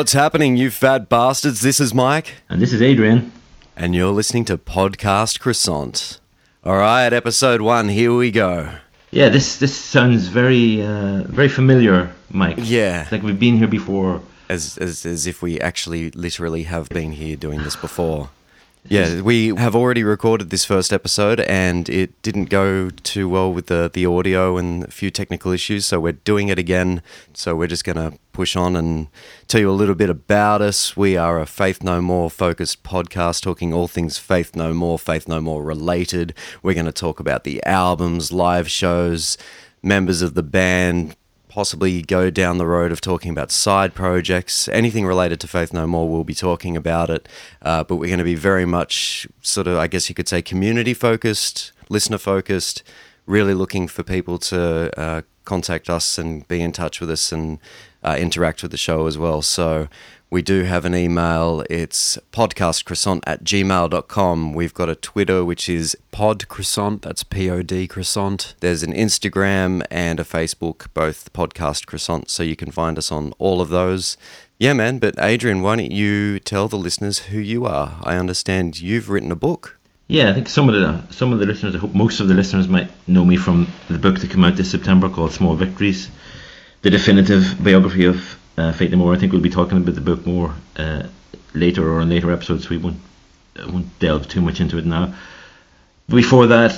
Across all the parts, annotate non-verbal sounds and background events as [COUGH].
What's happening, you fat bastards? This is Mike, And this is Adrian. and you're listening to Podcast Croissant. All right, episode one, here we go. Yeah, this this sounds very uh, very familiar, Mike. Yeah. It's like we've been here before. As, as, as if we actually literally have been here doing this before. Yeah, we have already recorded this first episode and it didn't go too well with the, the audio and a few technical issues, so we're doing it again. So we're just going to push on and tell you a little bit about us. We are a Faith No More focused podcast talking all things Faith No More, Faith No More related. We're going to talk about the albums, live shows, members of the band, possibly go down the road of talking about side projects, anything related to Faith No More, we'll be talking about it. Uh, but we're going to be very much sort of, I guess you could say, community focused, listener focused, really looking for people to uh, contact us and be in touch with us and uh, interact with the show as well. So we do have an email. It's podcastcroissant at gmail.com. We've got a Twitter, which is podcroissant. That's P O D croissant. There's an Instagram and a Facebook, both podcast croissant. So you can find us on all of those. Yeah, man. But Adrian, why don't you tell the listeners who you are? I understand you've written a book. Yeah, I think some of the some of the listeners, I hope most of the listeners might know me from the book that came out this September called Small Victories, the definitive biography of uh, Faith No More. I think we'll be talking about the book more uh, later or in later episodes. We won't uh, won't delve too much into it now. Before that,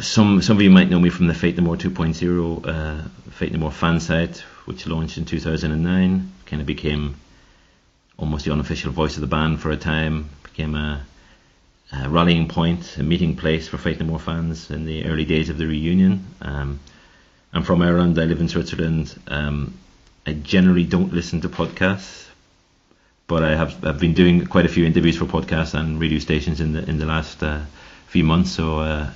some some of you might know me from the Faith No More 2.0 uh, Faith No More fan site, which launched in 2009. Kind of became almost the unofficial voice of the band for a time. Became a, a rallying point, a meeting place for Faith No More fans in the early days of the reunion. Um, I'm from Ireland. I live in Switzerland. Um, I generally don't listen to podcasts, but I have I've been doing quite a few interviews for podcasts and radio stations in the in the last uh, few months. So uh,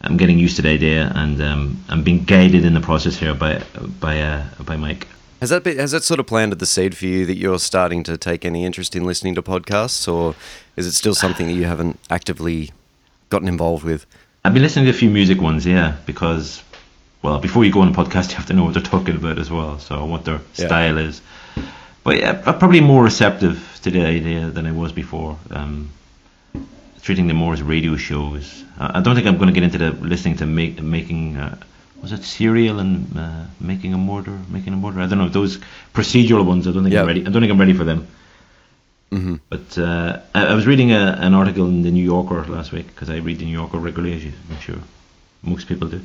I'm getting used to the idea, and um, I'm being guided in the process here by by uh, by Mike. Has that been, has that sort of planted the seed for you that you're starting to take any interest in listening to podcasts, or is it still something that you haven't actively gotten involved with? I've been listening to a few music ones, yeah, because well, before you go on a podcast, you have to know what they're talking about as well, so what their Yeah. style is. But yeah, I'm probably more receptive to the idea than I was before. Um, treating them more as radio shows. I don't think I'm going to get into the listening to make making. Uh, was it serial and uh, making a murder, making a murder? I don't know those procedural ones. I don't think. I'm ready. I don't think I'm ready for them. hmm But uh, I, I was reading a, an article in the New Yorker last week because I read the New Yorker regularly, as you, I'm sure most people do.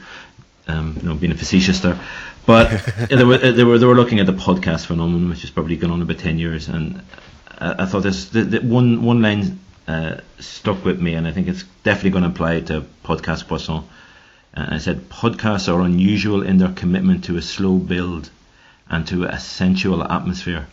Um, you know, being a facetious there, but they were they were they were looking at the podcast phenomenon, which has probably gone on about ten years, and I, I thought this the, the one one line uh, stuck with me, and I think it's definitely going to apply to podcast croissant. And I said podcasts are unusual in their commitment to a slow build and to a sensual atmosphere.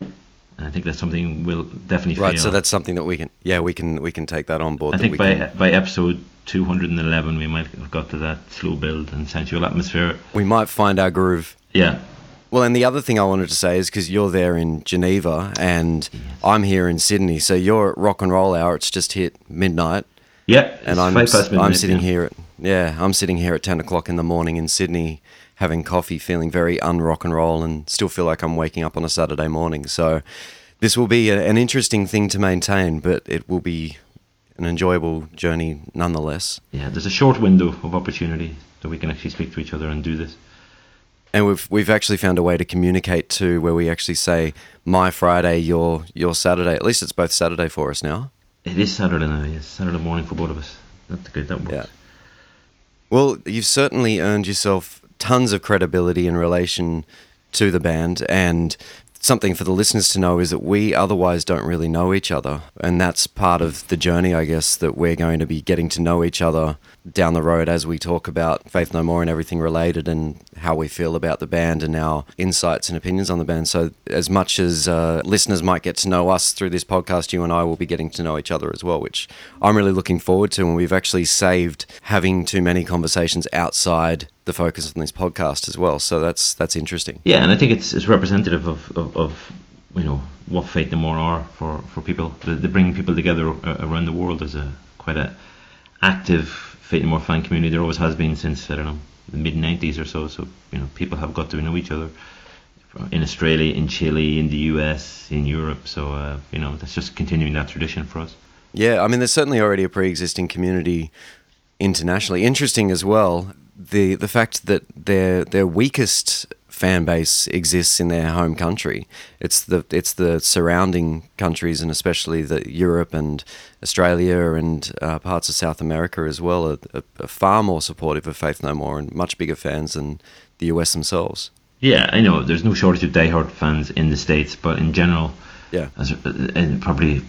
And I think that's something we'll definitely Right, so that's something that we can, yeah, we can we can take that on board. I think by can- by episode 211 we might have got to that slow build and sensual atmosphere. we might find our groove. Yeah, Well, and the other thing I wanted to say is because you're there in Geneva and I'm here in Sydney, so you're at rock and roll hour. It's just hit midnight, yeah. and I'm past I'm sitting yeah. here at yeah I'm sitting here at ten o'clock in the morning in Sydney, having coffee, feeling very un rock and roll, and still feel like I'm waking up on a Saturday morning. So this will be a, an interesting thing to maintain, but it will be an enjoyable journey nonetheless. Yeah, there's a short window of opportunity that we can actually speak to each other and do this. And we've we've actually found a way to communicate too, where we actually say my Friday, your your Saturday. At least it's both Saturday for us now. It is Saturday now. Yes, Saturday morning for both of us. That's good. That works. Yeah. Well, you've certainly earned yourself tons of credibility in relation to the band, and something for the listeners to know is that we otherwise don't really know each other, and that's part of the journey, I guess, that we're going to be getting to know each other down the road as we talk about Faith No More and everything related, and how we feel about the band and our insights and opinions on the band. So, as much as uh, listeners might get to know us through this podcast, you and I will be getting to know each other as well, which I'm really looking forward to. And we've actually saved having too many conversations outside the focus on this podcast as well. So that's that's interesting. Yeah, and I think it's it's representative of, of, of you know what Faith No More are for, for people. They, bring people together around the world as a quite a active Faith No More fan community. There always has been since I don't know the mid '90s or so. So you know people have got to know each other in Australia, in Chile, in the US, in Europe. So uh, you know that's just continuing that tradition for us. Yeah, I mean, there's certainly already a pre-existing community internationally. Interesting as well, the the fact that their their weakest fan base exists in their home country. It's the it's the surrounding countries and especially the Europe and Australia and uh, parts of South America as well are, are, are, far more supportive of Faith No More and much bigger fans than the US themselves. Yeah, I know there's no shortage of diehard fans in the states, but in general, yeah, as, and probably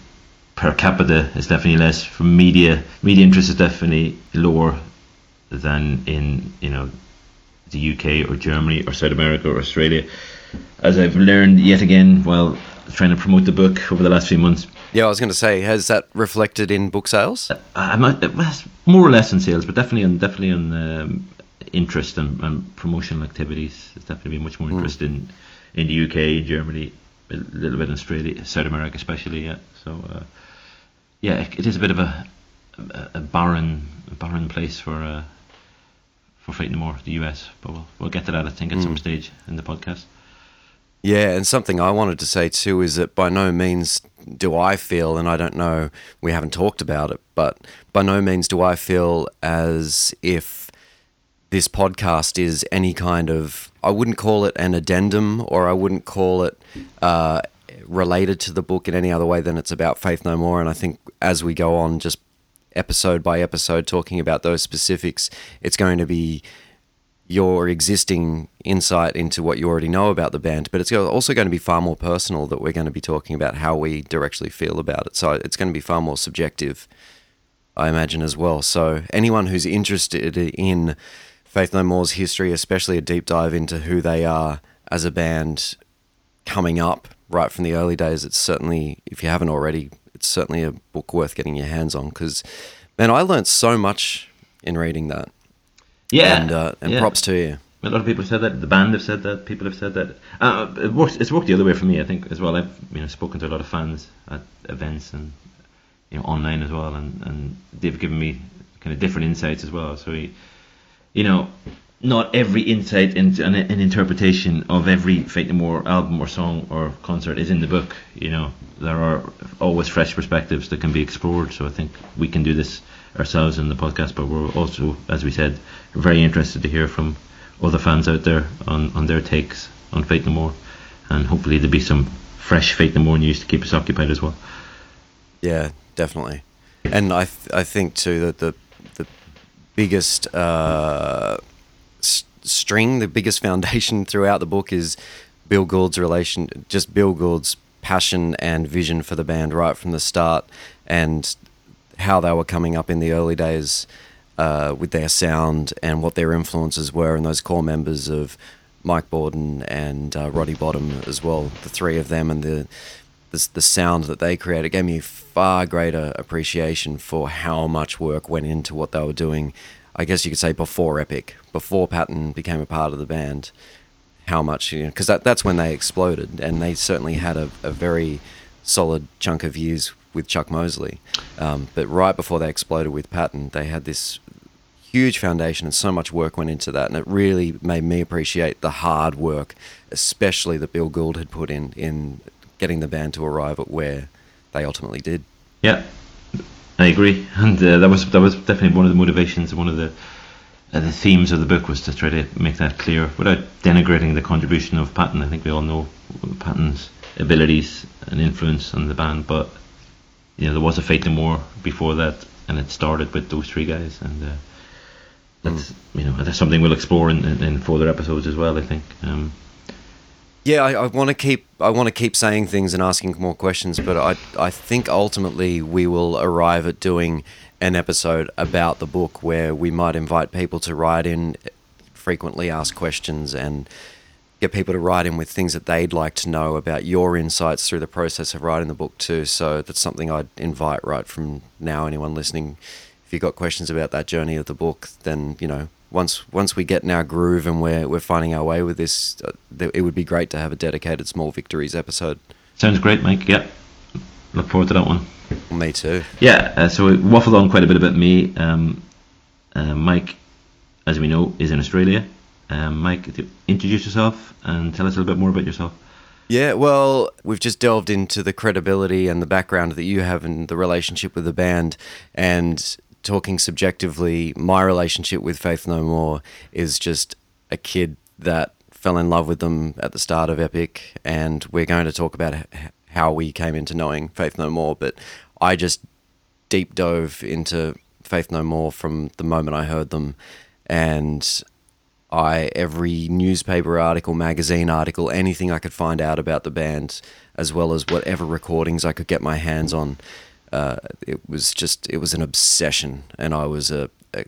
per capita is definitely less. From media, media interest is definitely lower than in you know the UK or Germany or South America or Australia. As I've learned yet again while trying to promote the book over the last few months. Yeah, I was going to say, has that reflected in book sales? Uh, I'm not, more or less in sales, but definitely on definitely on um, interest and, and, promotional activities. There's definitely been much more hmm. interest mm. in in the UK, Germany, a little bit in Australia, South America especially. Yeah, so uh, yeah, it, it is a bit of a a, a barren a barren place for. Uh, for Faith No More, the US. But we'll, we'll get to that, I think, at mm. some stage in the podcast. Yeah, and something I wanted to say too is that by no means do I feel, and I don't know, we haven't talked about it, but by no means do I feel as if this podcast is any kind of, I wouldn't call it an addendum or I wouldn't call it uh, related to the book in any other way than it's about Faith No More. And I think as we go on, just episode by episode talking about those specifics. It's going to be your existing insight into what you already know about the band, but it's also going to be far more personal that we're going to be talking about how we directly feel about it. So it's going to be far more subjective, I imagine, as well. So anyone who's interested in Faith No More's history, especially a deep dive into who they are as a band coming up right from the early days, it's certainly, if you haven't already, it's certainly a book worth getting your hands on because, man, I learned so much in reading that. Yeah, and, uh, and yeah. props to you. A lot of people have said that. The band have said that. People have said that. Uh, it works. It's worked the other way for me, I think, as well. I've you know spoken to a lot of fans at events and you know online as well, and, and they've given me kind of different insights as well. So, you know, not every insight into an, an, interpretation of every Faith No More album or song or concert is in the book. You know, there are always fresh perspectives that can be explored. So I think we can do this ourselves in the podcast, but we're also, as we said, very interested to hear from other fans out there on, on their takes on Faith No More, and hopefully there'll be some fresh Faith No More news to keep us occupied as well. Yeah, definitely, and I th- I think too that the the biggest. Uh, string, the biggest [LAUGHS] foundation throughout the book is Bill Gould's relation, just Bill Gould's passion and vision for the band right from the start, and how they were coming up in the early days uh, with their sound and what their influences were, and those core members of Mike Bordin and uh, Roddy Bottum as well, the three of them, and the, the the sound that they created gave me far greater appreciation for how much work went into what they were doing I guess you could say before Epic, before Patton became a part of the band, how much, you know, because that, that's when they exploded, and they certainly had a, a very solid chunk of years with Chuck Mosley. Um, but right before they exploded with Patton, they had this huge foundation, and so much work went into that, and it really made me appreciate the hard work, especially that Bill Gould had put in in getting the band to arrive at where they ultimately did. Yeah, I agree, and uh, that was that was definitely one of the motivations. One of the uh, the themes of the book was to try to make that clear without denigrating the contribution of Patton. I think we all know Patton's abilities and influence on the band, but you know there was a No More before that, and it started with those three guys, and uh, that's mm. you know that's something we'll explore in, in, in, further episodes as well. I think. Um, yeah, I, I want to keep I want to keep saying things and asking more questions, but I I think ultimately we will arrive at doing an episode about the book where we might invite people to write in, frequently ask questions, and get people to write in with things that they'd like to know about your insights through the process of writing the book too. So that's something I'd invite right from now. Anyone listening, if you've got questions about that journey of the book, then you know once once we get in our groove and we're we're finding our way with this, uh, it would be great to have a dedicated small victories episode. Sounds great, Mike. Yep. Look forward to that one. Me too. Yeah. Uh, so we waffled on quite a bit about me. Um, uh, Mike, as we know, is in Australia. Um, Mike, introduce yourself and tell us a little bit more about yourself. Yeah, well, we've just delved into the credibility and the background that you have in the relationship with the band. And talking subjectively, my relationship with Faith No More is just a kid that fell in love with them at the start of Epic. And we're going to talk about how we came into knowing Faith No More. But I just deep dove into Faith No More from the moment I heard them. And I every newspaper article, magazine article, anything I could find out about the band, as well as whatever recordings I could get my hands on. Uh, it was just it was an obsession, and I was a, a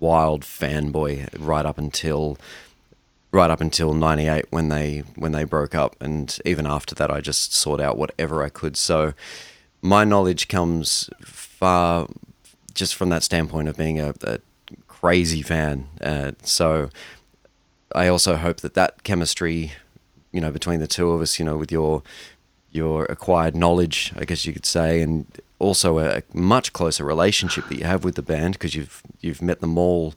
wild fanboy right up until right up until 98 when they when they broke up. And even after that I just sought out whatever I could. So my knowledge comes far just from that standpoint of being a, a crazy fan. Uh, so I also hope that that chemistry, you know, between the two of us, you know, with your your acquired knowledge, I guess you could say, and also a much closer relationship that you have with the band because you've you've met them all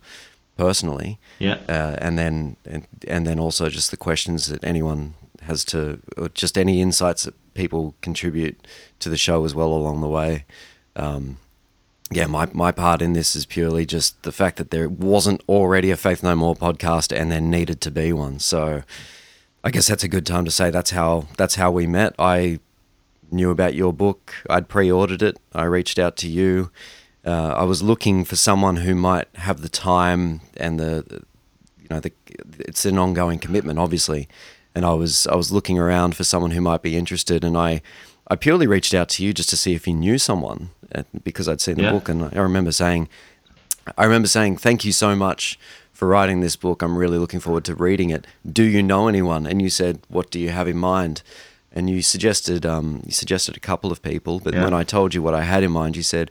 personally. Yeah. Uh, and then and, and then also just the questions that anyone has to, or just any insights that people contribute to the show as well along the way. Um, yeah, my, my part in this is purely just the fact that there wasn't already a Faith No More podcast and there needed to be one. So I guess that's a good time to say that's how that's how we met. I knew about your book. I'd pre-ordered it. I reached out to you. Uh, I was looking for someone who might have the time and the you know the it's an ongoing commitment obviously. And I was I was looking around for someone who might be interested and I I purely reached out to you just to see if you knew someone uh, because I'd seen the yeah. book, and I remember saying, I remember saying, "Thank you so much for writing this book. I'm really looking forward to reading it. Do you know anyone?" And you said, "What do you have in mind?" And you suggested, um, you suggested a couple of people, but yeah. when I told you what I had in mind, you said,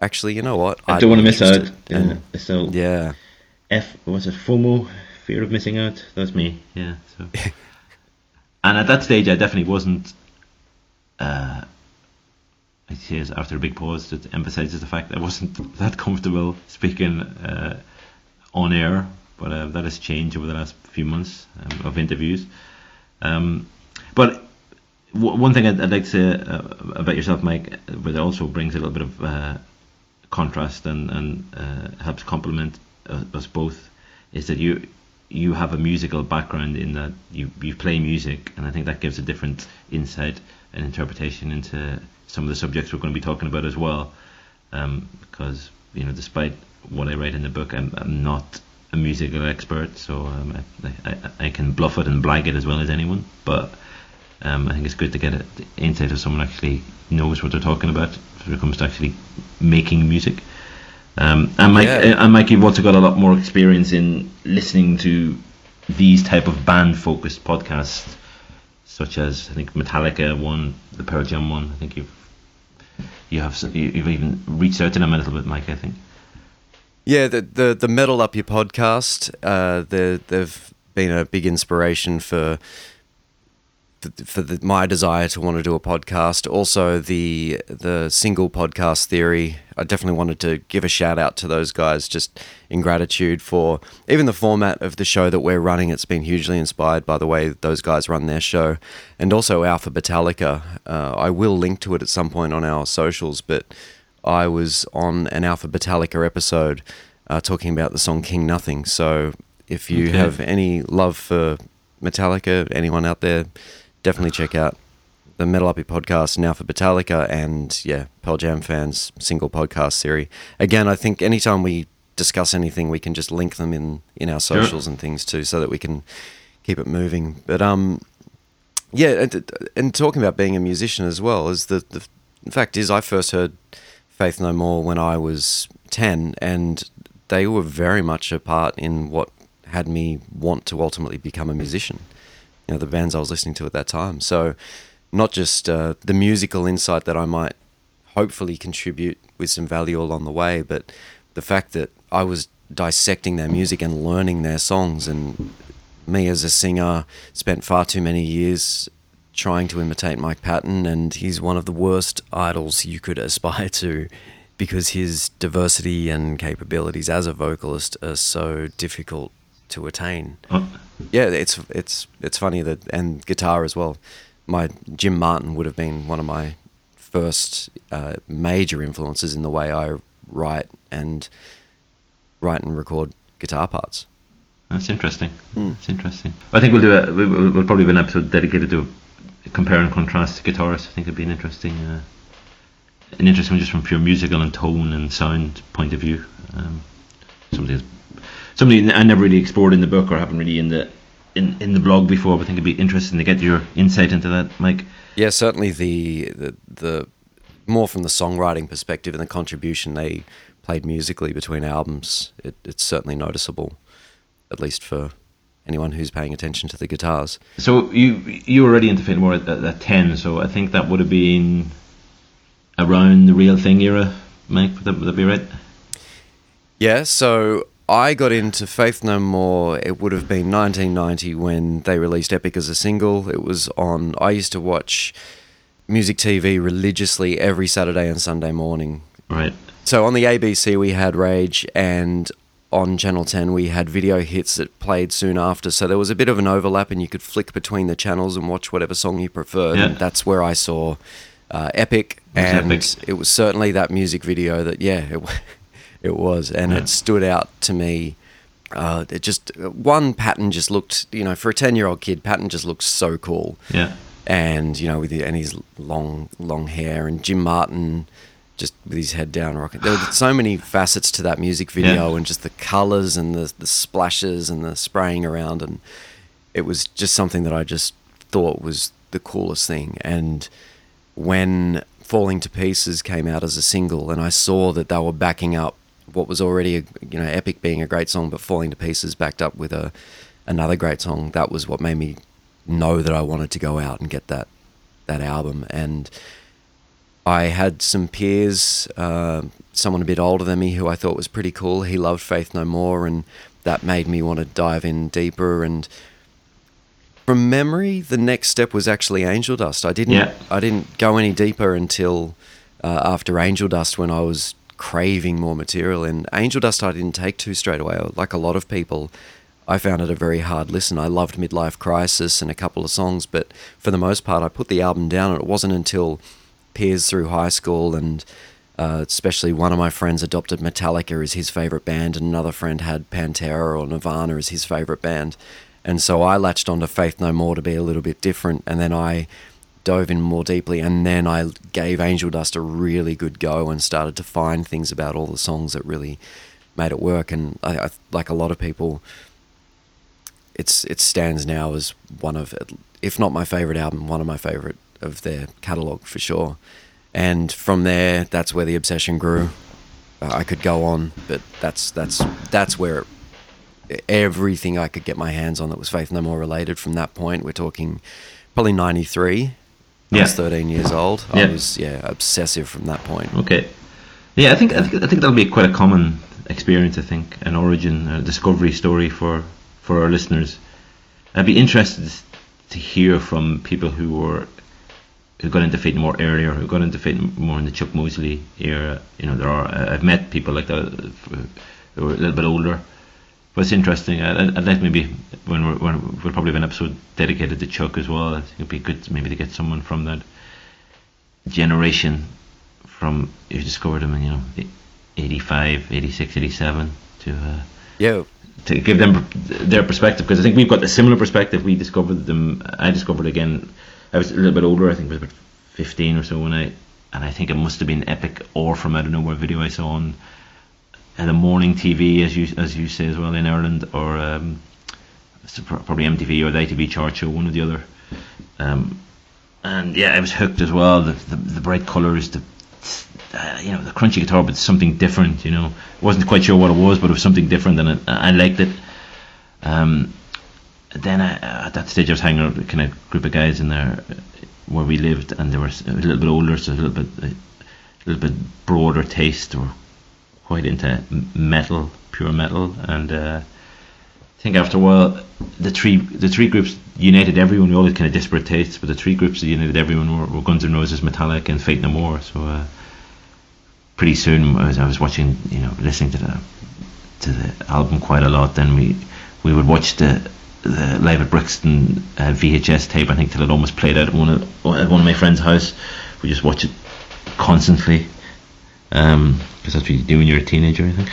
"Actually, you know what? I don't want to miss out." And so yeah, F was it FOMO, fear of missing out? That's me. Yeah. So. [LAUGHS] and at that stage, I definitely wasn't uh, it says after a big pause it emphasizes the fact that I wasn't [LAUGHS] that comfortable speaking uh, on air, but uh, that has changed over the last few months um, of interviews. Um, but w- one thing I'd, I'd, like to say uh, about yourself, Mike, but also brings a little bit of uh, contrast and, and uh, helps complement uh, us both, is that you you have a musical background in that you, you play music, and I think that gives a different insight and interpretation into some of the subjects we're going to be talking about as well. Um, because you know, despite what I write in the book, I'm, I'm not a musical expert, so um, I, I, I, can bluff it and blag it as well as anyone. But um, I think it's good to get an insight of someone actually knows what they're talking about when it comes to actually making music. Um, and Mike, yeah. and Mike, you've also got a lot more experience in listening to these type of band focused podcasts, such as I think Metallica one, the Pearl Jam one. I think you've you have you've even reached out to them a little bit, Mike. I think. Yeah, the the, the Metal Up Your podcast, uh, they've been a big inspiration for for the, my desire to want to do a podcast. Also, the the single podcast theory. I definitely wanted to give a shout out to those guys, just in gratitude for even the format of the show that we're running. It's been hugely inspired by the way those guys run their show, and also Alphabetallica. Uh, I will link to it at some point on our socials, but I was on an Alphabetallica episode uh, talking about the song King Nothing. So if you okay. have any love for Metallica, anyone out there definitely check out the Metal Up Your podcast now for Metallica and yeah, Pearl Jam fans single podcast series. Again, I think anytime we discuss anything, we can just link them in in our socials sure. and things too, so that we can keep it moving. But um, yeah, and, and talking about being a musician as well is the the fact is I first heard Faith No More when I was ten, and they were very much a part in what had me want to ultimately become a musician you know the bands I was listening to at that time. So not just uh, the musical insight that I might hopefully contribute with some value along the way, but the fact that I was dissecting their music and learning their songs and me as a singer spent far too many years trying to imitate Mike Patton and he's one of the worst idols you could [LAUGHS] aspire to because his diversity and capabilities as a vocalist are so difficult to attain. Yeah, it's it's it's funny that and guitar as well. My Jim Martin would have been one of my first uh, major influences in the way I write and write and record guitar parts. that's interesting. Mm. That's interesting. I think we'll do a we- we'll, we'll probably have an episode dedicated to compare and contrast to guitarists. I think it'd be an interesting uh, an interesting one just from pure musical and tone and sound point of view. Um, something something I never really explored in the book or haven't really in the in, in the blog before. But I think it'd be interesting to get your insight into that, Mike. Yeah, certainly the the, the more from the songwriting perspective and the contribution they played musically between albums. It, it's certainly noticeable, at least for anyone who's paying attention to the guitars. So you you were already into more at, at, at ten, so I think that would have been around the Real Thing era, Mike. Would that, would that be right? Yeah, so I got into Faith No More. It would have been 1990 when they released Epic as a single. It was on. I used to watch music TV religiously every Saturday and Sunday morning. Right. So on the ABC we had Rage, and on Channel 10 we had video hits that played soon after. So there was a bit of an overlap, and you could flick between the channels and watch whatever song you preferred. Yeah. And that's where I saw uh, Epic, It and Epic. it was certainly that music video that yeah, [LAUGHS] it, it was, and Yeah. it stood out to me. Uh, it just one Patton just looked, you know, for a ten year old kid, Patton just looked so cool Yeah. and you know with the, and his long long hair and Jim Martin just with his head down rocking. There were so many facets to that music video Yeah. and just the colors and the the splashes and the spraying around and it was just something that I just thought was the coolest thing and when Falling to Pieces came out as a single and I saw that they were backing up what was already a, you know Epic being a great song but Falling to Pieces backed up with a another great song that was what made me know that I wanted to go out and get that that album and I had some peers uh, someone a bit older than me who I thought was pretty cool he loved Faith No More and that made me want to dive in deeper and from memory the next step was actually Angel Dust I didn't Yeah. I didn't go any deeper until uh, after Angel Dust when I was craving more material and Angel Dust I didn't take to straight away like a lot of people I found it a very hard listen. I loved Midlife Crisis and a couple of songs, but for the most part, I put the album down. And it wasn't until peers through high school and uh, especially one of my friends adopted Metallica as his favorite band, and another friend had Pantera or Nirvana as his favorite band. And so I latched onto Faith No More to be a little bit different, and then I dove in more deeply, and then I gave Angel Dust a really good go and started to find things about all the songs that really made it work. And I, I like a lot of people, it's it stands now as one of, if not my favorite album, one of my favorite of their catalog for sure. And from there, that's where the obsession grew. Uh, I could go on, but that's that's that's where it, everything I could get my hands on that was Faith No More related. From that point, we're talking probably '93. I was 13 years old. Yeah. I was yeah obsessive from that point. Okay. Yeah, I think I think, I think that'll be quite a common experience. I think an origin, a discovery story for for our listeners. I'd be interested to hear from people who were who got into Fate more earlier, who got into Fate more in the Chuck Mosley era. You know, there are uh, I've met people like that uh, who are a little bit older. But it's interesting. I'd, I'd like maybe when we're, when we'll probably have an episode dedicated to Chuck as well. I think it'd be good maybe to get someone from that generation from who discovered him in you know 85, 86, 87 to uh, Yeah, to give them their perspective because I think we've got a similar perspective. We discovered them. I discovered again. I was a little bit older. I think it was about fifteen or so when I, and I think it must have been Epic or from I don't know where video I saw on, uh, the morning TV as you as you say as well in Ireland or um, probably MTV or the ITV chart show, one or the other. Um, and yeah, I was hooked as well. The the, the bright colours, the uh, you know the crunchy guitar, but something different. You know, wasn't quite sure what it was, but it was something different, and I liked it. Um, then I, at that stage, I was hanging out with kind of group of guys in there uh, where we lived, and they were a little bit older, so a little bit a little bit broader taste, or quite into metal, pure metal, and. Uh, I think after a while, the three the three groups united everyone. We all had kind of disparate tastes, but the three groups that united everyone were, were Guns N' Roses, Metallica, and Faith No More. So uh, pretty soon, as I was watching, you know, listening to the to the album quite a lot, then we we would watch the the live at Brixton uh, VHS tape. I think till it almost played out at one of at one of my friend's house. We just watch it constantly because um, that's what you do when you're a teenager, I think.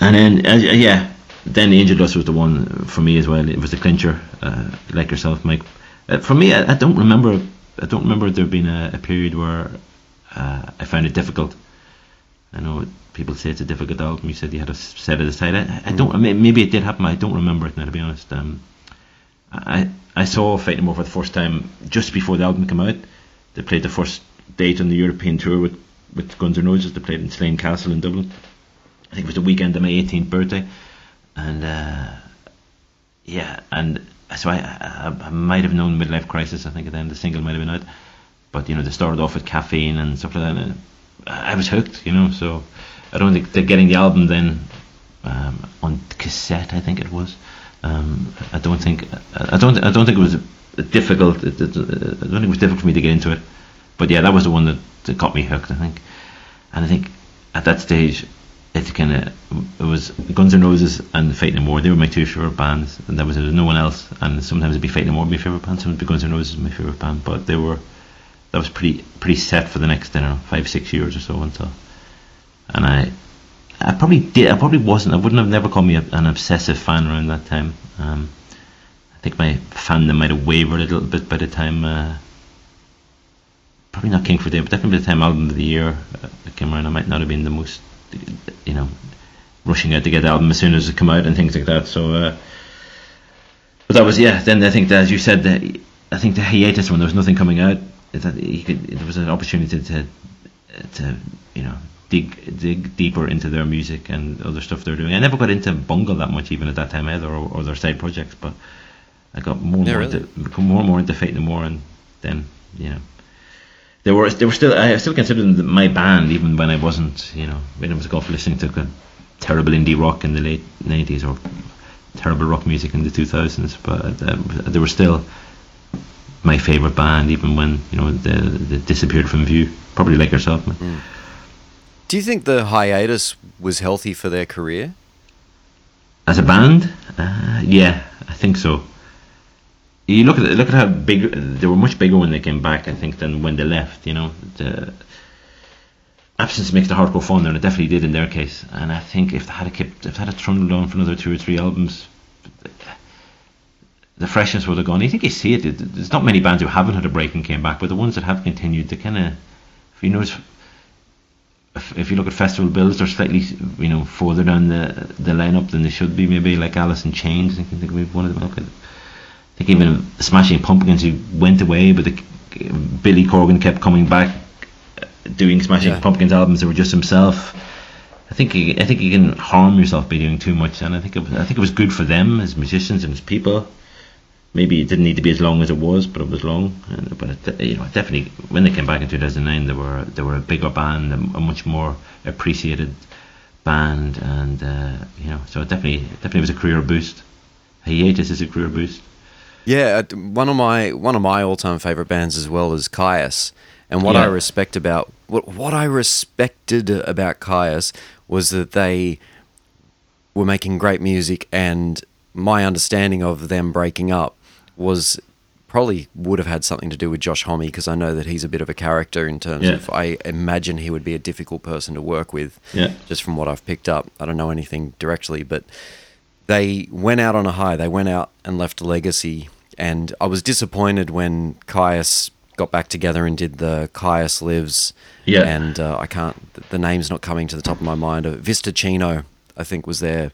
And then uh, yeah, then the Angel Dust was the one for me as well. It was the clincher, uh, like yourself, Mike. Uh, for me, I, I, don't remember. I don't remember there being a, a period where uh, I found it difficult. I know people say it's a difficult album. You said you had to set it aside. I, I don't. Maybe it did happen. I don't remember it now. To be honest, um, I I saw No More for the first time just before the album came out. They played the first date on the European tour with with Guns N' Roses. They played in Slane Castle in Dublin. I think it was the weekend of my 18th birthday, and uh, yeah, and so I, I, I might have known midlife crisis. I think then the single might have been out, but you know they started off with caffeine and stuff like that. And I was hooked, you know. So I don't think they're getting the album then um, on cassette. I think it was. Um, I don't think I don't I don't think it was difficult. It, it, I don't think it was difficult for me to get into it. But yeah, that was the one that, that got me hooked. I think, and I think at that stage it kind of it was Guns N' Roses and Faith No More. They were my two favorite bands, and there was, there was no one else. And sometimes it'd be Faith No More my favorite band, sometimes it'd be Guns N' Roses my favorite band. But they were that was pretty pretty set for the next I don't know five six years or so until. And I I probably did. I probably wasn't. I wouldn't have never called me a, an obsessive fan around that time. Um, I think my fandom might have wavered a little bit by the time. Uh, probably not King for Day, but definitely by the time album of the year uh, came around, I might not have been the most you know, rushing out to get the album as soon as it come out and things like that. So, uh, but that was yeah. Then I think that as you said, I think the hiatus when there was nothing coming out, that could there was an opportunity to to you know dig dig deeper into their music and other stuff they're doing. I never got into Bungle that much even at that time either, or, or their side projects, but I got more and yeah, more really? into more and more into Faith No More, and then you know they were they were still I still consider them my band even when I wasn't you know when I was off listening to terrible indie rock in the late nineties or terrible rock music in the two thousands, but uh, they were still my favorite band even when you know they, they disappeared from view. Probably like yourself, man. Mm. Do you think the hiatus was healthy for their career? As a band, uh, yeah, I think so you look at look at how big they were much bigger when they came back. I think than when they left. You know, the absence makes the hardcore fonder, and it definitely did in their case. And I think if they had kept, if they had trundled on for another two or three albums, the freshness would have gone. I think you see it. There's not many bands who haven't had a break and came back, but the ones that have continued, they kind of, you notice. If, you look at festival bills, they're slightly, you know, further down the the lineup than they should be. Maybe like Alice in Chains, I think they could be one of them. I think even Smashing Pumpkins who went away, but the, Billy Corgan kept coming back, doing Smashing yeah. Pumpkins albums that were just himself. I think you, I think you can harm yourself by doing too much, and I think it, I think it was good for them as musicians and as people. Maybe it didn't need to be as long as it was, but it was long. And, but it, you know, definitely when they came back in 2009, they were they were a bigger band, a, a much more appreciated band, and uh, you know, so it definitely definitely was a career boost. Hiatus is a career boost. Yeah, uh, one of my one of my all time favorite bands as well is Kyuss, and what yeah. I respect about what what I respected about Kyuss was that they were making great music, and my understanding of them breaking up was probably would have had something to do with Josh Homme because I know that he's a bit of a character in terms yeah. of I imagine he would be a difficult person to work with. Yeah. Just from what I've picked up, I don't know anything directly, but they went out on a high. They went out and left a legacy and I was disappointed when Kyuss got back together and did the Kyuss Lives. Yeah. And uh, I can't, the name's not coming to the top of my mind. Uh, Vista Chino, I think, was their,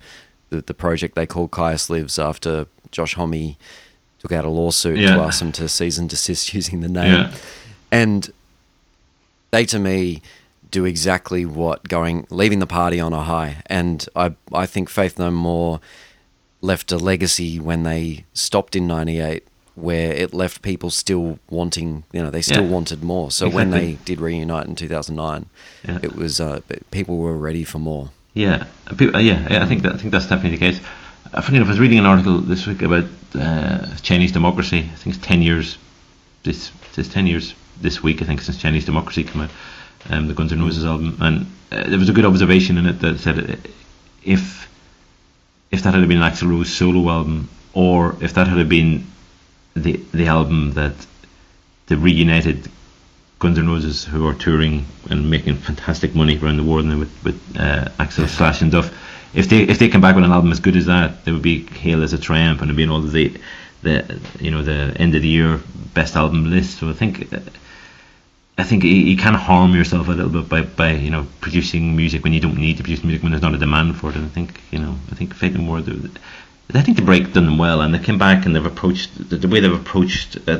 the, the project they called Kyuss Lives after Josh Homme took out a lawsuit yeah. to ask them to cease and desist [LAUGHS] using the name. Yeah. And they, to me, do exactly what going, leaving the party on a high. And I, I think Faith No More left a legacy when they stopped in 98 where it left people still wanting, you know, they still yeah. wanted more. So exactly. when they did reunite in 2009, yeah. it was uh, people were ready for more. Yeah, uh, yeah, I think that I think that's definitely the case. Funny enough, I was reading an article this week about uh, Chinese democracy. I think it's ten years. This it's ten years this week. I think since Chinese democracy came out, um, the Guns N' Roses album, and uh, there was a good observation in it that said uh, if if that had been an Axl Rose solo album, or if that had been the the album that the reunited Guns N' Roses, who are touring and making fantastic money around the world, and with with uh, Axl Slash and Duff, if they if they come back with an album as good as that, they would be hailed as a triumph, and it'd be in all the the you know the end of the year best album list. So I think. I think you, can harm yourself a little bit by, by you know producing music when you don't need to produce music when there's not a demand for it. And I think you know I think Faith No More I think the break done them well, and they came back and they've approached the, the way they've approached. Uh,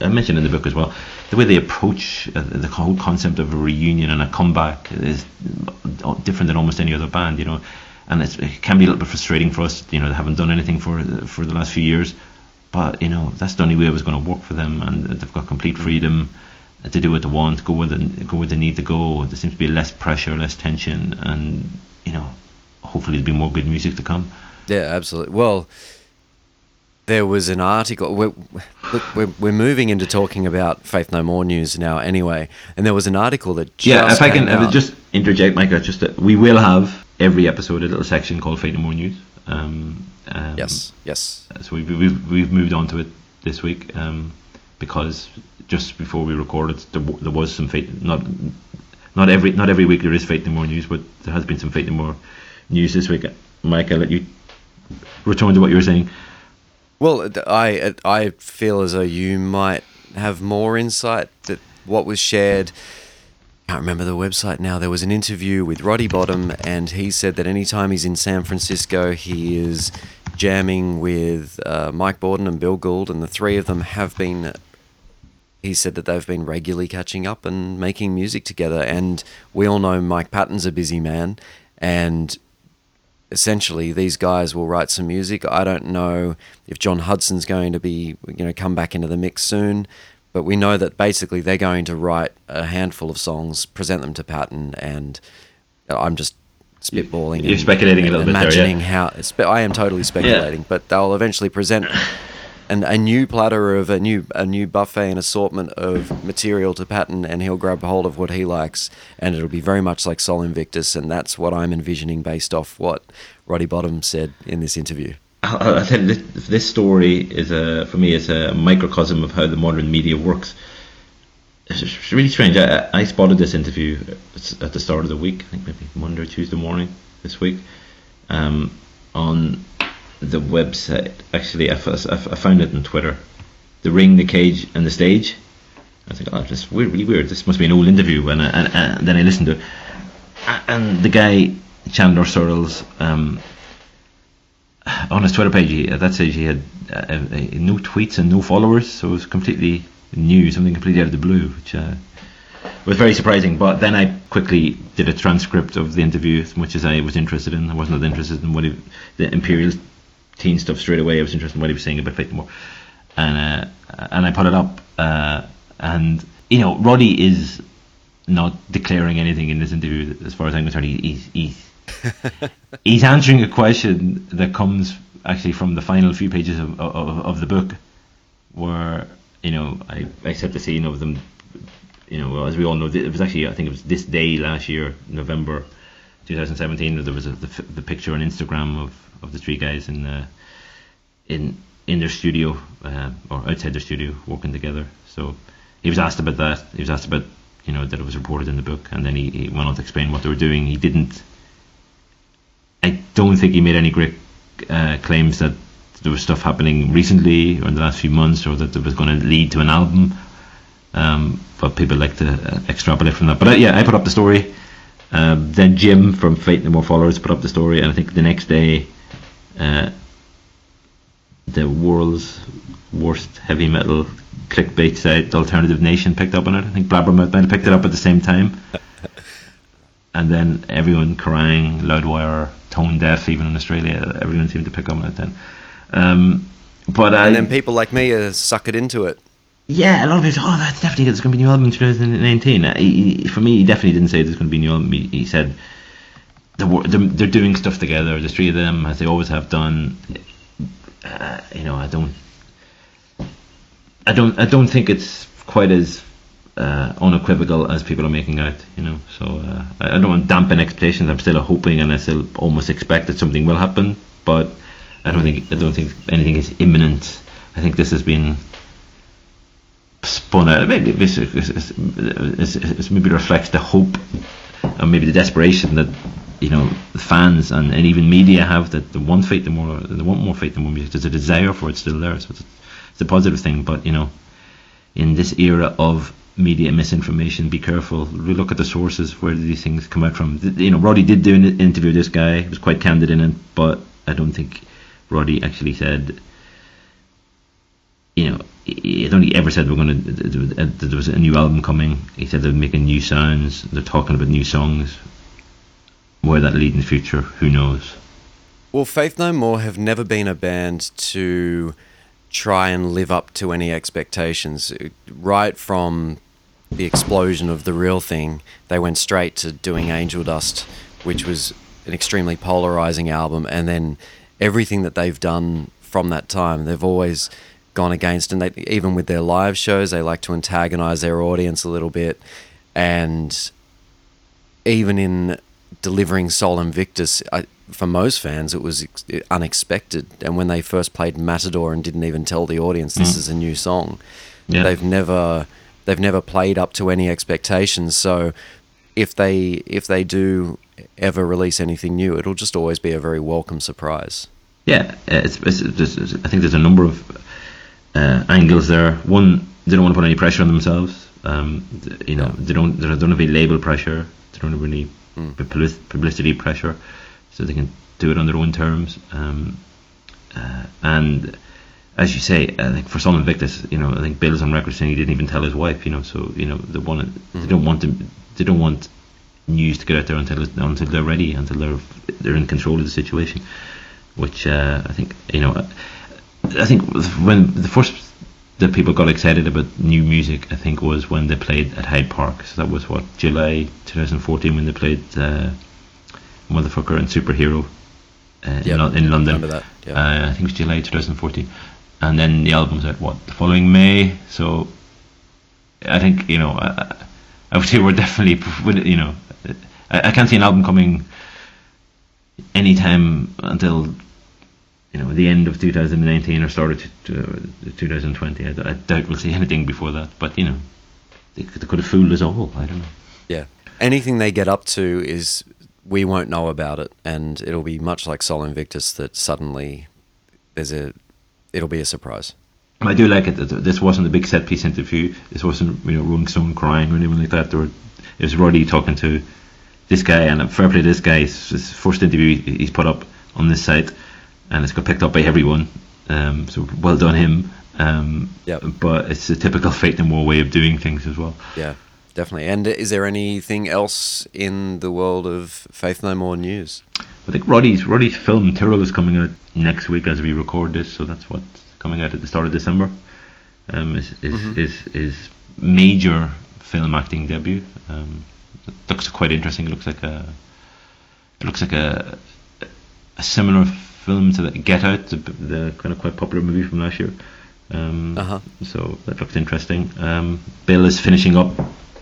I mentioned in the book as well the way they approach uh, the whole concept of a reunion and a comeback is different than almost any other band, you know. And it can be a little bit frustrating for us, you know, they haven't done anything for for the last few years. But you know that's the only way it was going to work for them, and they've got complete freedom to do what they want, go where they go where they need to go. There seems to be less pressure, less tension, and you know, hopefully there'll be more good music to come. Yeah, absolutely. Well, there was an article. We're, look, we're, we're moving into talking about Faith No More news now, anyway. And there was an article that yeah. If I can just interject, Micah, just that we will have every episode a little section called Faith No More news. Um, um, yes, yes. So we've, we've we've moved on to it this week um, because just before we recorded, there, there was some Faith not not every not every week there is Faith No More news, but there has been some Faith No More news this week. Mike, I'll let you return to what you were saying. Well, I I feel as though you might have more insight that what was shared. Can't remember the website now. There was an interview with Roddy Bottum, and he said that anytime he's in San Francisco, he is jamming with uh, Mike Bordin and Bill Gould, and the three of them have been. He said that they've been regularly catching up and making music together, and we all know Mike Patton's a busy man, and essentially these guys will write some music. I don't know if Jon Hudson's going to be, you know, come back into the mix soon, but we know that basically they're going to write a handful of songs, present them to Patton, and I'm just spitballing. You're and, speculating and a little imagining bit there, yeah. how I am totally speculating, yeah. but they'll eventually present and a new platter of a new a new buffet and assortment of material to Patton, and he'll grab hold of what he likes, and it'll be very much like Sol Invictus, and that's what I'm envisioning based off what Roddy Bottum said in this interview. I think [LAUGHS] this, this story is a for me is a microcosm of how the modern media works. It's really strange. I, I spotted this interview at the start of the week. I think maybe Monday or Tuesday morning this week. Um, on the website. Actually, I, I found it on Twitter. The ring, the cage, and the stage. I think, oh, this weird, really weird. This must be an old interview. And, and, and then I listened to it. And the guy, Chandler Searles, um, on his Twitter page, he, at that stage, he had uh, no tweets and no followers. So it was completely new, something completely out of the blue, which uh, was very surprising. But then I quickly did a transcript of the interview, as much as I was interested in. I wasn't interested in what he, the Imperial teen stuff straight away. I was interested in what he was saying about Faith More, and uh, and I put it up. Uh, and you know, Roddy is not declaring anything in this interview. As far as I'm concerned, he, he's he's he's answering a question that comes actually from the final few pages of of, of the book, where you know I I set the scene of them. You know, as we all know, it was actually I think it was this day last year, November 2017. There was a, the, the picture on Instagram of of the three guys in the in in their studio uh, or outside their studio working together. So he was asked about that. He was asked about you know that it was reported in the book, and then he, he went on to explain what they were doing. He didn't. I don't think he made any great uh, claims that there was stuff happening recently or in the last few months, or that it was going to lead to an album. Um, but people like to uh, extrapolate from that. But uh, yeah, I put up the story. Um, then Jim from Faith No More Followers put up the story, and I think the next day uh, the world's worst heavy metal clickbait site, Alternative Nation, picked up on it. I think Blabbermouth picked it up at the same time. And then everyone crying, Loudwire, tone deaf, even in Australia, everyone seemed to pick up on it then. Um, but and then people like me uh, suck it into it. Yeah, a lot of people say, "Oh, that's definitely there's going to be a new album in 2019." Uh, he, for me, he definitely didn't say there's going to be a new album. He, he said they're, they're, doing stuff together. The three of them, as they always have done. Uh, you know, I don't, I don't, I don't think it's quite as uh, unequivocal as people are making out. You know, so uh, I, don't want to dampen expectations. I'm still hoping, and I still almost expect that something will happen. but I don't think I don't think anything is imminent. I think this has been spun out. Maybe this is, maybe reflects the hope and maybe the desperation that you know the fans and, and even media have that they want Faith No More, they want more Faith No More music. There's a desire for it still there, so it's, it's a positive thing. But you know, in this era of media misinformation, be careful. We look at the sources where do these things come out from. You know, Roddy did do an interview with this guy. He was quite candid in it, but I don't think Roddy actually said. You know, I don't he ever said we're going to. There was a new album coming. He said they're making new sounds. They're talking about new songs. Where that lead in the future, who knows? Well, Faith No More have never been a band to try and live up to any expectations. Right from the explosion of the real thing, they went straight to doing Angel Dust, which was an extremely polarizing album, and then everything that they've done from that time, they've always gone against, and they even with their live shows, they like to antagonize their audience a little bit, and even in delivering Sol Invictus, I, for most fans, it was ex- unexpected. And when they first played Matador and didn't even tell the audience this Mm. is a new song, Yeah. they've never they've never played up to any expectations. So if they if they do ever release anything new, it'll just always be a very welcome surprise. Yeah, it's, it's, it's, I think there's a number of uh, angles there. One, they don't want to put any pressure on themselves. Um, you know, they don't they don't have any label pressure. They don't have any public- publicity pressure, so they can do it on their own terms. Um, uh, and as you say, I think for Sol Invictus, you know, I think Bill's on record saying he didn't even tell his wife. You know, so you know they want they don't want them they don't want news to get out there until until they're ready, until they're they're in control of the situation. Which uh, I think you know, I think when the first that people got excited about new music, I think was when they played at Hyde Park. So that was what July 2014 when they played uh, Motherfucker and Superhero uh, in, Yep, Lo- in London. remember that, yeah. Uh, I think it was July 2014, and then the album's out what the following May. So I think you know, I, I would say we're definitely you know, I, I can't see an album coming anytime until you know the end of 2019 or start of t- t- 2020. Uh, I, I doubt we'll see anything before that. But you know, they, they could have fooled us all. I don't know. Yeah. Anything they get up to is we won't know about it, and it'll be much like Sol Invictus that suddenly there's a it'll be a surprise. I do like it that this wasn't a big set piece interview. This wasn't you know Rolling Stone crying or anything like that. There were, it was Roddy talking to this guy, and fair play to this guy. It's his first interview he's put up on this site, and it's got picked up by everyone. Um, so well done him. Um, Yep. But it's a typical Faith No More way of doing things as well. Yeah, definitely. And is there anything else in the world of Faith No More news? I think Roddy's Roddy's film Tyrel is coming out next week as we record this, so that's what's coming out at the start of December. Um, is is is, is major film acting debut. Um, it looks quite interesting. It looks like a it looks like a a similar film to the Get Out, the, the kind of quite popular movie from last year. Um, Uh-huh. So that looks interesting. Um, Bill is finishing up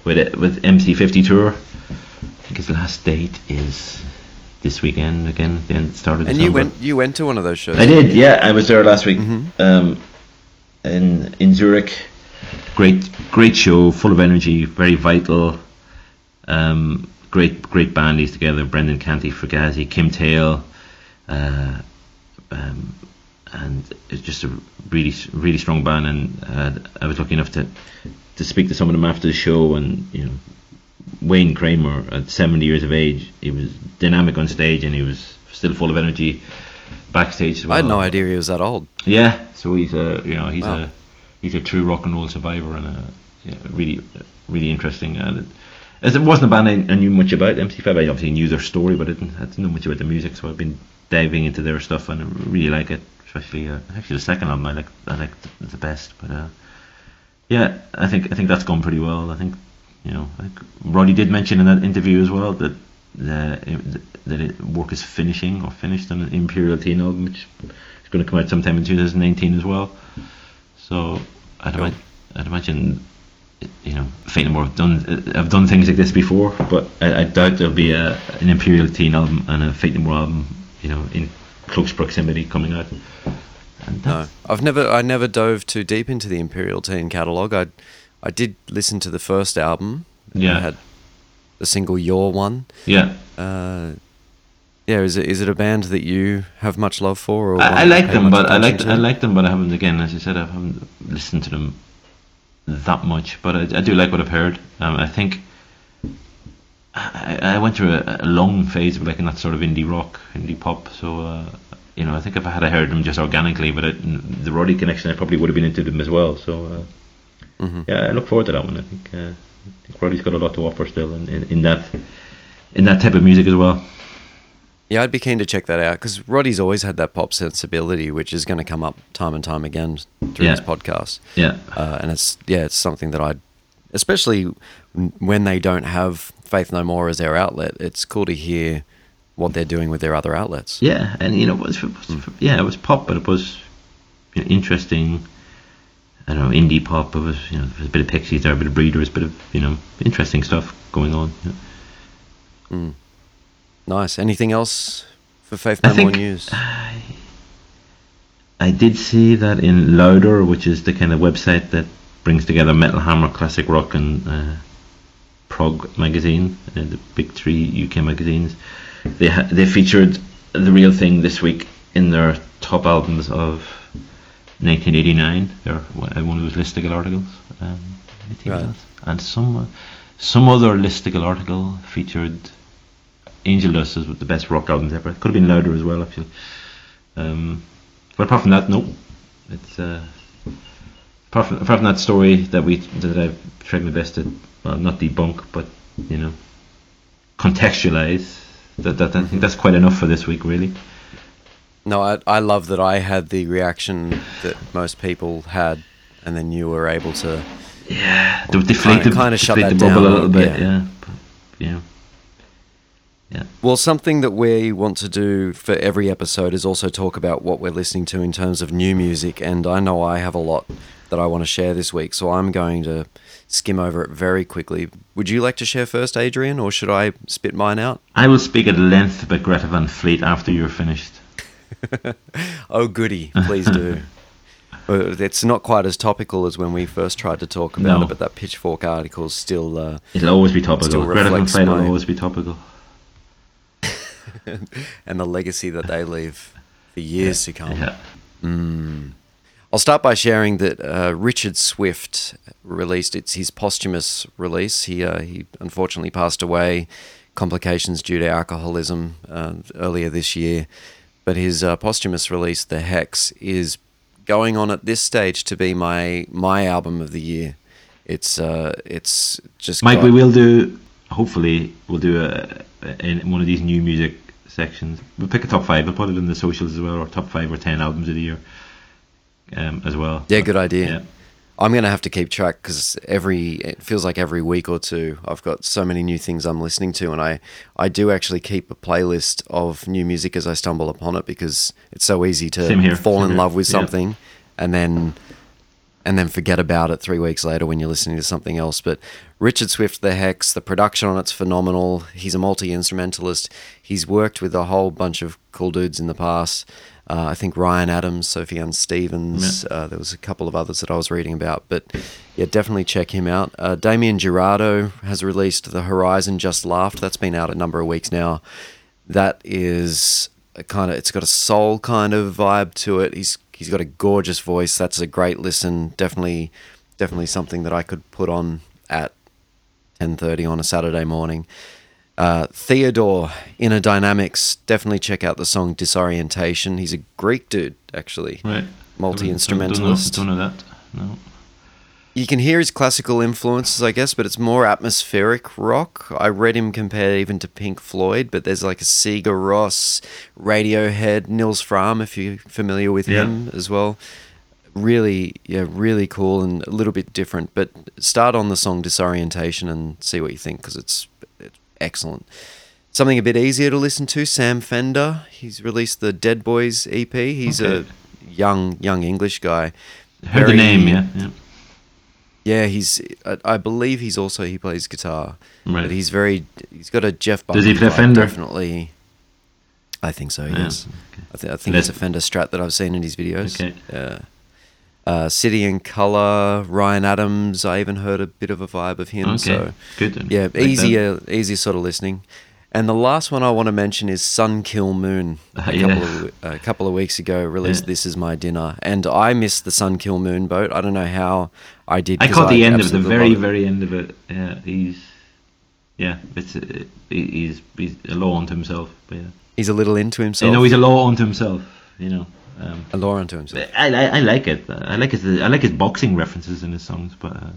with it with MC50 tour. I think his last date is this weekend again. The end start of And you went you went to one of those shows. I did, yeah. I was there last week um, in in Zurich. Great, great show, full of energy, very vital. Um, great, great bandies together. Brendan Canty, Fugazi, Kim Thayil, uh, um, and it's just a really, really strong band. And uh, I was lucky enough to to speak to some of them after the show, and you know. Wayne Kramer, at 70 years of age, he was dynamic on stage and he was still full of energy backstage. As well. I had no idea he was that old. Yeah, so he's a you know he's Wow. a he's a true rock and roll survivor and a yeah, really really interesting. And it, as it wasn't a band I, I knew much about, MC5, I obviously knew their story, but I didn't, I didn't know much about the music. So I've been diving into their stuff and I really like it. Especially uh, actually the second album I like I like the, the best. But uh, yeah, I think I think that's gone pretty well. I think you know Roddy did mention in that interview as well that uh, the, that it, work is finishing or finished on an Imperial Teen album, which is going to come out sometime in 2019 as well. So I'd, Cool. ima- I'd imagine, you know, Faith No More have done have done things like this before, but I, I doubt there'll be a, an Imperial Teen album and a Faith No More album, you know, in close proximity coming out. And No, I've never I never dove too deep into the Imperial Teen catalog. I I did listen to the first album. Yeah. I had the single "Your One." yeah. Uh, yeah, is it is it a band that you have much love for? Or I, I like them, but I like I like them, but I haven't. Again, as I said, I haven't listened to them that much. But I, I do like what I've heard. Um, I think I, I went through a, a long phase of like in that sort of indie rock, indie pop. So uh, you know, I think if I had heard them just organically, but it, the Roddy connection, I probably would have been into them as well. So uh, Mhm. yeah, I look forward to that one. I think uh, I think Roddy's got a lot to offer still in, in, in that in that type of music as well. Yeah, I'd be keen to check that out because Roddy's always had that pop sensibility, which is going to come up time and time again through Yeah. this podcast. Yeah. uh, and it's yeah, it's something that I, especially when they don't have Faith No More as their outlet, it's cool to hear what they're doing with their other outlets. Yeah, and you know, it was, it was yeah, it was pop, but it was you know, interesting. I don't know, indie pop. It was you know, there was a bit of Pixies there, a bit of Breeders, a bit of you know, interesting stuff going on. yeah. Nice. Anything else for Faith No More news? I, I did see that in Louder, which is the kind of website that brings together Metal Hammer, Classic Rock, and uh, Prog magazine, uh, the big three UK magazines. They ha- they featured the real thing this week in their top albums of 1989. They're one uh, of those listicle articles. Um, Right. And some some other listicle article featured Angel Dust as the best rock albums ever. It could have been louder as well, actually. Um, but apart from that, no. It's uh, apart from apart from that story that we that I've tried my best to well not debunk, but you know contextualize. That, that I think that's quite enough for this week, really. No, I, I love that I had the reaction that most people had, and then you were able to. Yeah, they deflate the, kinda shut deflate that the bubble down, a little bit. yeah. Yeah, yeah, yeah. Well, something that we want to do for every episode is also talk about what we're listening to in terms of new music. And I know I have a lot that I want to share this week, so I'm going to skim over it very quickly. Would you like to share first, Adrian, or should I spit mine out? I will speak at length about Greta Van Fleet after you're finished. Oh, goody, please do. [LAUGHS] Uh, It's not quite as topical as when we first tried to talk about No. it, but that Pitchfork article is still. Uh, It'll always be topical. Greta Fleet will always be topical. [LAUGHS] and the legacy that they leave for years to come. Yeah. I'll start by sharing that uh, Richard Swift released it's his posthumous release. He uh, he unfortunately passed away, complications due to alcoholism uh, earlier this year. But his uh, posthumous release, The Hex, is going on at this stage to be my my album of the year. It's uh, it's just Mike, got- we will do. Hopefully, we'll do a, a, in one of these new music sections. We'll pick a top five. We'll put it in the socials as well, or top five or ten albums of the year, um, as well. Yeah, good idea. Yeah. I'm going to have to keep track because every it feels like every week or two I've got so many new things I'm listening to, and I I do actually keep a playlist of new music as I stumble upon it because it's so easy to fall same in here. love with something and then and then forget about it three weeks later when you're listening to something else. But Richard Swift, The Hex, the production on it's phenomenal. He's a multi instrumentalist. He's worked with a whole bunch of cool dudes in the past. Uh, I think Ryan Adams, Sufjan Stevens. Uh, there was a couple of others that I was reading about, but yeah, definitely check him out. Uh, Damien Jurado has released The Horizon Just Laughed. That's been out a number of weeks now. That is a kind of it's got a soul kind of vibe to it. He's he's got a gorgeous voice. That's a great listen. Definitely, definitely something that I could put on at ten thirty on a Saturday morning. Uh, Theodore Inner Dynamics. Definitely check out the song Disorientation. He's a Greek dude, actually. Right. Multi Don't instrumentalist. know, don't know that. No. You can hear his classical influences, I guess, but it's more atmospheric rock. I read him compared even to Pink Floyd, but there's like a Sigur Rós, Radiohead, Nils Frahm, if you're familiar with Yeah. him as well. Really, yeah, really cool and a little bit different. But start on the song Disorientation and see what you think because it's, it's excellent. Something a bit easier to listen to, Sam Fender. He's released the Dead Boys EP. He's Okay. a young, young English guy. Heard the name, yeah. yeah. Yeah, he's. I, I believe he's also he plays guitar, Right. but he's very. He's got a Jeff. Buckley Does he play Fender? Definitely. I think so. Yeah, Yes, okay. I, th- I think Let- it's a Fender Strat that I've seen in his videos. Okay. Yeah. Uh, City and Color, Ryan Adams. I even heard a bit of a vibe of him. Okay, So good. yeah, Like that. easy, uh, sort of listening. And the last one I want to mention is Sun Kil Moon. A Uh, couple yeah. of a couple of weeks ago, released Yeah. "This Is My Dinner," and I missed the Sun Kil Moon boat. I don't know how I did. I caught the end of the very, it. very end of it. Yeah, he's, yeah, it's, he- he's, he's a law unto himself. But yeah, He's a little into himself. you know, he's a law unto himself. You know, um, a law unto himself. I, I, I like it. I like his, I like his boxing references in his songs, but. Uh,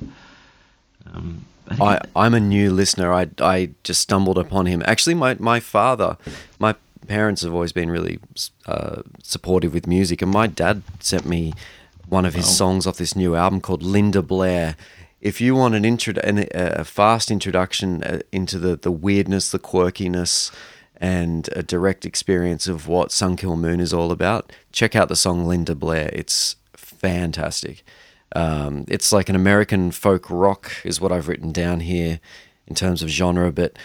um, I, I I'm a new listener. I, I just stumbled upon him. Actually, my, my father, my parents have always been really uh, supportive with music, and my dad sent me one of his Wow. songs off this new album called Linda Blair. If you want an intro, an, a fast introduction uh, into the, the weirdness, the quirkiness, and a direct experience of what Sun Kil Moon is all about, check out the song Linda Blair. It's fantastic. Um, it's like an American folk rock, is what I've written down here in terms of genre. But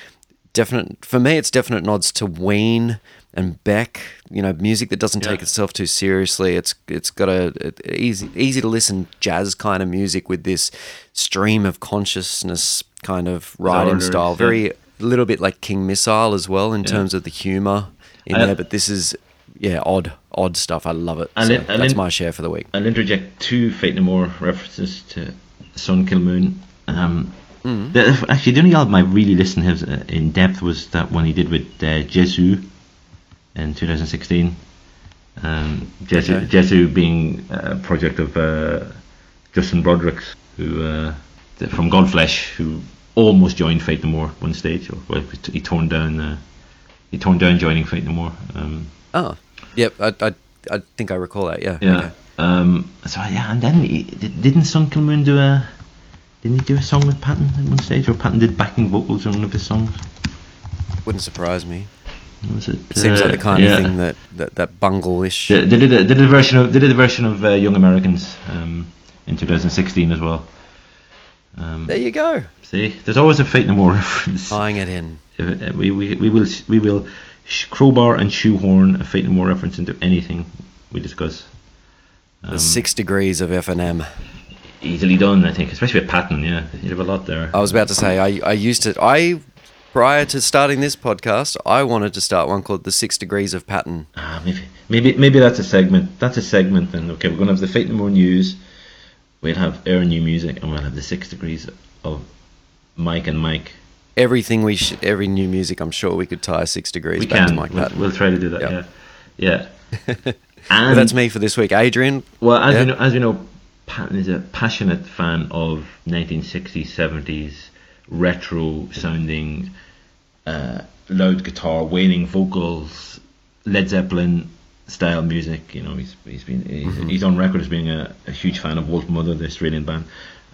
definite for me, it's definite nods to Ween and Beck. You know, music that doesn't take itself too seriously. It's it's got a, a easy easy to listen jazz kind of music with this stream of consciousness kind of writing style. yeah. Very a little bit like King Missile as well in Yeah. terms of the humor in I- there. But this is yeah odd odd stuff. I love it. So it- that's it- my share for the week. I'll interject two Faith No More references to Sun Kil Moon. Um, the, actually, the only album I really listened to uh, in depth was that one he did with uh, Jesu in 2016. Um, Jesu, Okay. Jesu being a project of uh, Justin Broadrick's, who uh, from Godflesh, who almost joined Faith No More one stage, or well, he t- he torn down. Uh, he torn down joining Faith No More. Um, Oh, yep. I, I, I think I recall that. Yeah. Yeah. okay. Um. So yeah, and then he, did, didn't Sun Kil Moon do a? Didn't he do a song with Patton at one stage, or Patton did backing vocals on one of his songs? Wouldn't surprise me. Was it? It seems uh, like the kind yeah. of thing that that, that bungle-ish. They, they did a, they did a version of they did a version of uh, Young Americans um, in 2016 as well. Um, There you go. see, there's always a Faith No More reference. Tying it in. Uh, we, we, we will we will crowbar and shoehorn a Faith No More reference into anything we discuss. The Um, six degrees of F and M. easily done, I think, especially with Patton. Yeah, you have a lot there. I was about to say I, I used to I prior to starting this podcast I wanted to start one called the six degrees of Patton. Ah, maybe, maybe, maybe that's a segment. That's a segment. Then okay, we're gonna have the Faith No More news. We'll have air new music, and we'll have the six degrees of Mike and Mike. Everything we sh- every new music I'm sure we could tie six degrees We back can. to Mike we'll, we'll try to do that. Yep. Yeah, yeah. [LAUGHS] And that's me for this week. Adrian, Well, as Yeah. we know, as we know, Patton is a passionate fan of 1960s, 70s retro sounding, uh, loud guitar, wailing vocals, Led Zeppelin style music. You know, he's he's been he's, Mm-hmm. he's on record as being a, a huge fan of Wolfmother, the Australian band.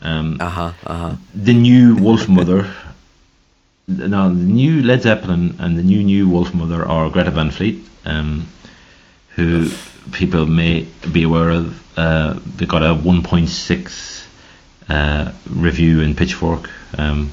Um, uh huh, uh huh. the new Wolfmother. [LAUGHS] Now, the new Led Zeppelin and the new new Wolfmother are Greta Van Fleet, um, who people may be aware of. Uh, they got a 1.6 uh, review in Pitchfork um,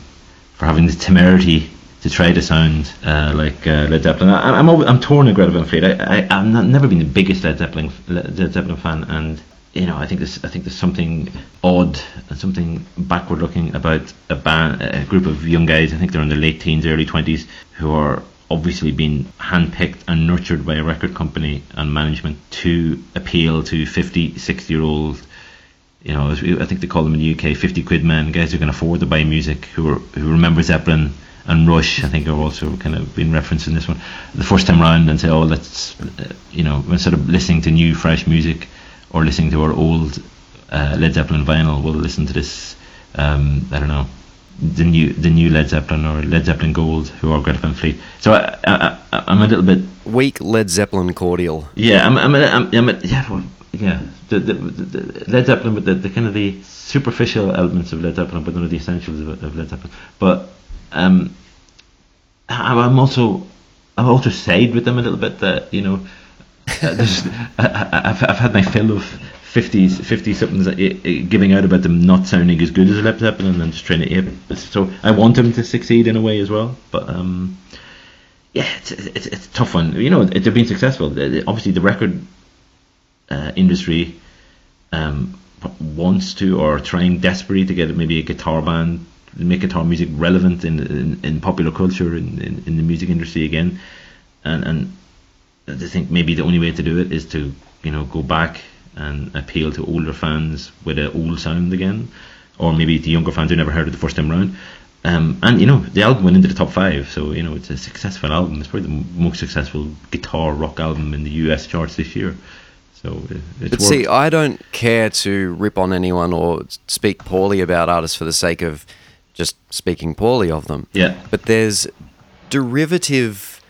for having the temerity to try to sound uh, like uh, Led Zeppelin. I, I'm always, I'm torn on Greta Van Fleet. I, I I'm not, never been the biggest Led Zeppelin Led Zeppelin fan, and you know I think there's I think there's something odd and something backward looking about a band, a group of young guys. I think they're in their late teens, early twenties, who are obviously being handpicked and nurtured by a record company and management to appeal to 50, 60 year old you know, I think they call them in the UK, 50 quid men, guys who can afford to buy music, who are, who remember Zeppelin and Rush, I think are also kind of been referenced in this one. The first time round and say, oh, let's, uh, you know, instead of listening to new, fresh music or listening to our old uh, Led Zeppelin vinyl, we'll listen to this, um, I don't know, the new the new Led Zeppelin or Led Zeppelin Gold, who are Greta Van Fleet. So I, I, I, I'm a little bit Weak Led Zeppelin cordial. yeah, I'm, I'm, I'm, I'm yeah, well, yeah. The, the, the Led Zeppelin, but the, the kind of the superficial elements of Led Zeppelin, but none of the essentials of, of Led Zeppelin. But um, I'm also, I've also sided with them a little bit. That you know, uh, [LAUGHS] I, I- I've, had my fill of 50s, 50 somethings uh, uh, giving out about them not sounding as good as Led Zeppelin and then just trying to ape. So I want them to succeed in a way as well, but um. yeah, it's, it's it's a tough one. You know, they've been successful. Obviously, the record uh, industry um, wants to or trying desperately to get maybe a guitar band, make guitar music relevant in in, in popular culture in, in, in the music industry again, and and I think maybe the only way to do it is to you know go back and appeal to older fans with an old sound again, or maybe the younger fans who never heard it the first time around. Um, and you know the album went into the top five, so you know it's a successful album. It's probably the most successful guitar rock album in the U.S. charts this year. So uh, it's but see, I don't care to rip on anyone or speak poorly about artists for the sake of just speaking poorly of them. Yeah. But there's derivative,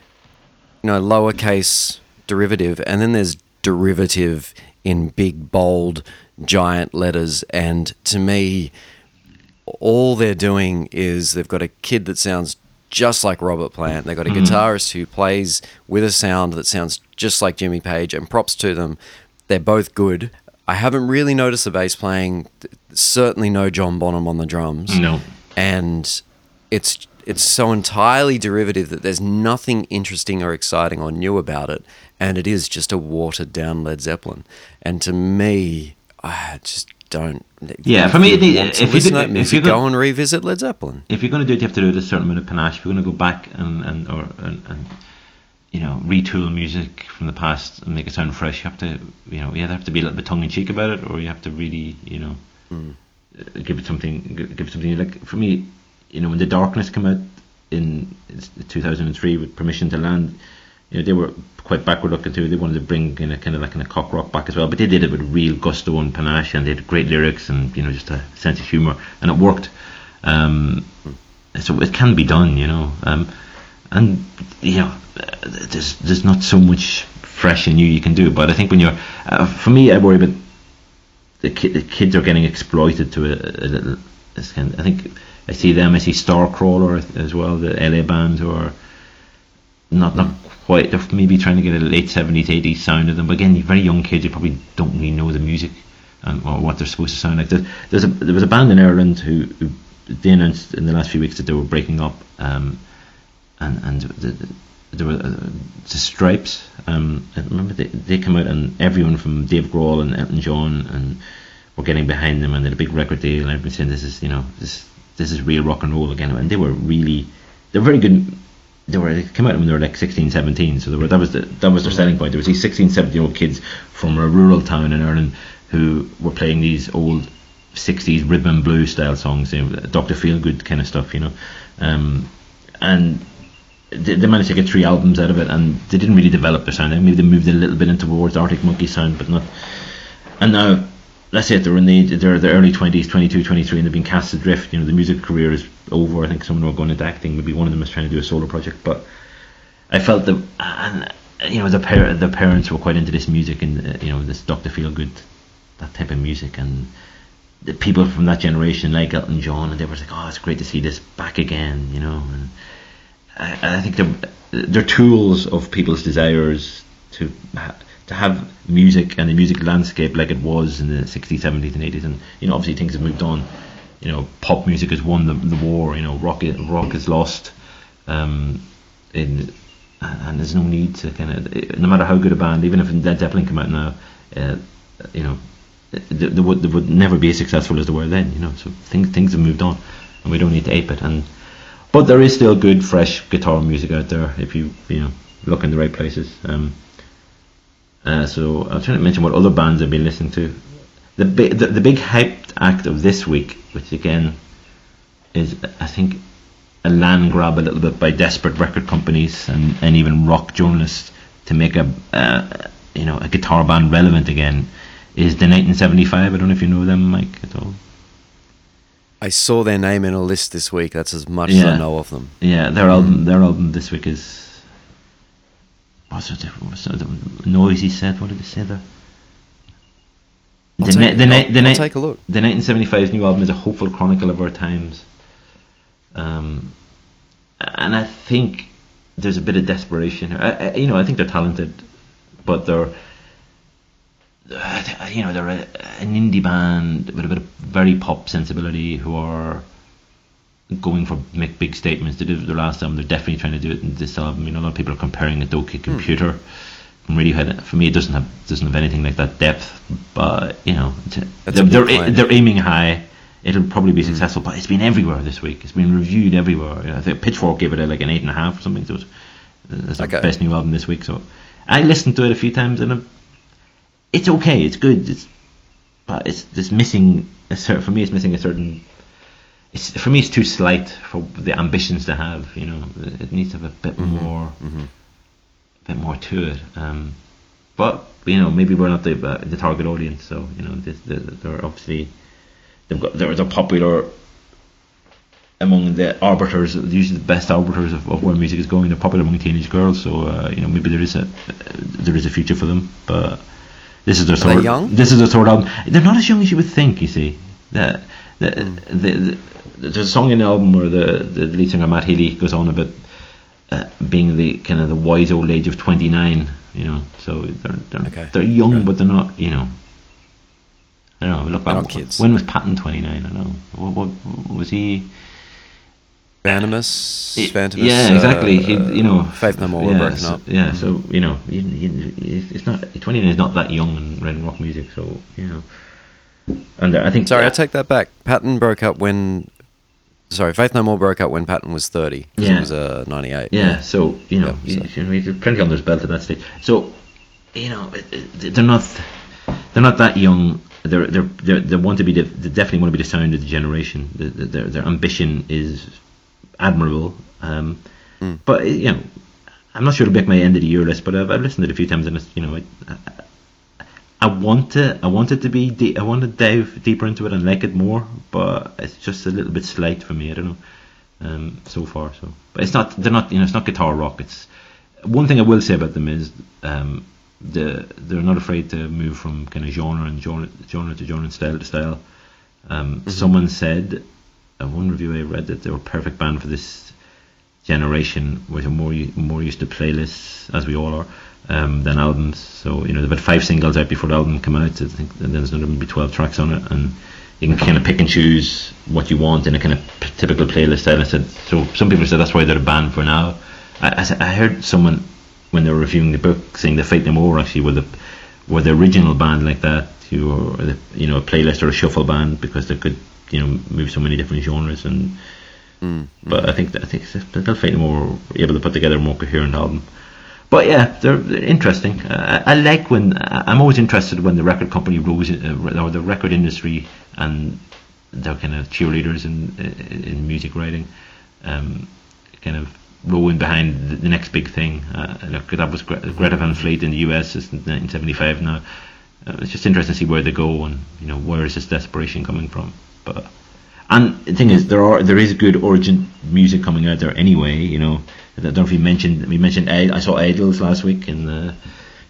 you know, lowercase derivative, and then there's derivative in big, bold, giant letters. And to me, all they're doing is they've got a kid that sounds just like Robert Plant. They've got a mm. guitarist who plays with a sound that sounds just like Jimmy Page, and props to them. They're both good. I haven't really noticed the bass playing. Certainly no John Bonham on the drums. No. And it's it's so entirely derivative that there's nothing interesting or exciting or new about it, and it is just a watered down Led Zeppelin. And to me, I just don't. Yeah, for me, if, if you, did, if you go and revisit Led Zeppelin, if you're going to do it, you have to do it a certain amount of panache. If you're going to go back and and or and, and you know retool music from the past and make it sound fresh, you have to you know you either have to be a little bit tongue in cheek about it, or you have to really you know mm. Give it something give it something like for me, you know when the darkness came out in 2003 with Permission to Land you know, they were quite backward looking too. They wanted to bring in a kind of like in a cock rock back as well, but they did it with real gusto and panache, and they had great lyrics and you know just a sense of humour, and it worked. Um, so it can be done, you know. Um, and you know, there's there's not so much fresh and new you can do, but I think when you're, uh, for me, I worry about the, ki- the kids are getting exploited to a, a little. Kind of, I think I see them. I see Starcrawler as well, the LA band who are not not quite. They're maybe trying to get a late seventies, eighties sound of them. But again, very young kids who probably don't really know the music and or what they're supposed to sound like. There, there's a there was a band in Ireland who, who they announced in the last few weeks that they were breaking up, um, and and the, there were uh, the Strypes. Um, I remember they they came out and everyone from Dave Grohl and Elton John and were getting behind them and they had a big record deal and everyone saying this is you know this this is real rock and roll again and they were really they're very good they were they came out when they were like 16 17 so were, that was the, that was their selling point there was these 16 17 year old kids from a rural town in Ireland who were playing these old 60s rhythm and blues style songs you know, Dr. Feelgood kind of stuff you know um, and they, managed to get three albums out of it and they didn't really develop their sound maybe they moved a little bit into towards Arctic Monkey sound but not and now that's it. They're in the they're the early twenties, 22, 23, and they've been cast adrift. You know, the music career is over. I think some of them are going into acting. Maybe one of them is trying to do a solo project. But I felt that, and you know, the par- the parents were quite into this music and uh, you know this Doctor Feelgood, that type of music, and the people from that generation like Elton John, and they were like, oh, it's great to see this back again. You know, and I, I think they're they're tools of people's desires to. To have music and the music landscape like it was in the 60s, 70s, and 80s. And you know, obviously things have moved on. You know, pop music has won the, the war. You know, rock rock is lost. Um, in and there's no need to kind of no matter how good a band, even if Led Zeppelin come out now, uh, you know, they, they, would they would never be as successful as they were then. You know, so things things have moved on, and we don't need to ape it. And but there is still good, fresh guitar music out there if you you know look in the right places. Um, uh, so I'm trying to mention what other bands I've been listening to. The big, the, the big hyped act of this week, which again is I think a land grab a little bit by desperate record companies and, and even rock journalists to make a uh, you know a guitar band relevant again, is the 1975. I don't know if you know them, Mike, at all. I saw their name in a list this week. That's as much yeah. as I know of them. Yeah, their album, their album this week is what's the, what's the noise he said? What did he say there? The, take, the, the, take a look. The 1975's new album is a hopeful chronicle of our times. Um, and I think there's a bit of desperation here. I, I, you know, I think they're talented, but they're, Uh, you know, they're a, an indie band with a bit of very pop sensibility who are going for make big statements. They did it their last album. They're definitely trying to do it in this album. You know, a lot of people are comparing it to OK hmm. Computer. From Radiohead, for me, it doesn't have doesn't have anything like that depth. But you know, it's- That's a they're they're, they're aiming high. It'll probably be hmm. successful, but it's been everywhere this week. It's been reviewed everywhere. You know, I think Pitchfork gave it a, like an eight and a half or something. So it's, uh, it's Okay. the best new album this week. So I listened to it a few times and I'm- it's okay. It's good. It's but it's just missing a certain. For me, it's missing a certain. It's for me, it's too slight for the ambitions to have. You know, it needs to have a bit more, a bit more to it. Um, but you know, maybe we're not the uh, the target audience. So you know, this, the, they're obviously they've got they're, they're popular among the arbiters, usually the best arbiters of, of where music is going. They're popular among teenage girls, so uh, you know maybe there is a there is a future for them. But this is their third. young? This is their third album. They're not as young as you would think. You see, the, the, the, the, there's a song in the album where the the lead singer Matt Healy goes on about uh, being the kind of the wise old age of 29. You know, so they're they're, Okay. they're young, Okay. but they're not. You know. I don't know. Look back. kids. When was Patton 29? I don't know. What, what was he? Vanimus, Y- Fantômas. yeah, exactly. uh, He, you know, Faith No More were yeah, broken so, up. Yeah, so you know, you, you, it's not 29 is not that young in writing rock music. So you know, and uh, I think Sorry, I take that back. Patton broke up when. Sorry, Faith No More broke up when Patton was 30. Yeah. It was uh, 98. Yeah, so you know, Yeah, you, you know, plenty on their belt at that stage. So you know, it- it- they're not they're not that young. They're they're, they're they want to be the, they definitely want to be the sound of the generation. The, the, their their ambition is admirable. Um, Mm. But you know, I'm not sure to make my end of the year list, but I've, I've listened to it a few times, and it's, you know, I, I, I want to I want it to be de- I want to dive deeper into it and like it more, but it's just a little bit slight for me. I don't know um, so far. So, but it's not they're not you know it's not guitar rock. It's one thing I will say about them is um, the they're not afraid to move from kind of genre and genre, genre to genre and style to style. Um, Someone said, one review I read that they were perfect band for this generation, which are more more used to playlists as we all are um, than albums. So you know they've had five singles out before the album came out. I think there's another maybe twelve tracks on it, and you can kind of pick and choose what you want in a kind of p- typical playlist style. I said so. Some people said that's why they're a band for now. I, I, I heard someone when they were reviewing the book saying the Faith No More actually were the were the original band like that, who were you know a playlist or a shuffle band because they could you know move so many different genres and. But I think I think they'll find more able to put together a more coherent album. But yeah, they're, they're interesting. Uh, I I like when I'm always interested when the record company rose in, uh, or the record industry and they're kind of cheerleaders in in, in music writing, um, kind of rowing behind the, the next big thing. Uh, look, that was Gre- Greta Van Fleet in the US since 1975 now. Uh, it's just interesting to see where they go and you know where is this desperation coming from. But and the thing is, there are there is good origin music coming out there anyway. You know, I don't know if you mentioned we mentioned Id- I saw Idles last week in uh,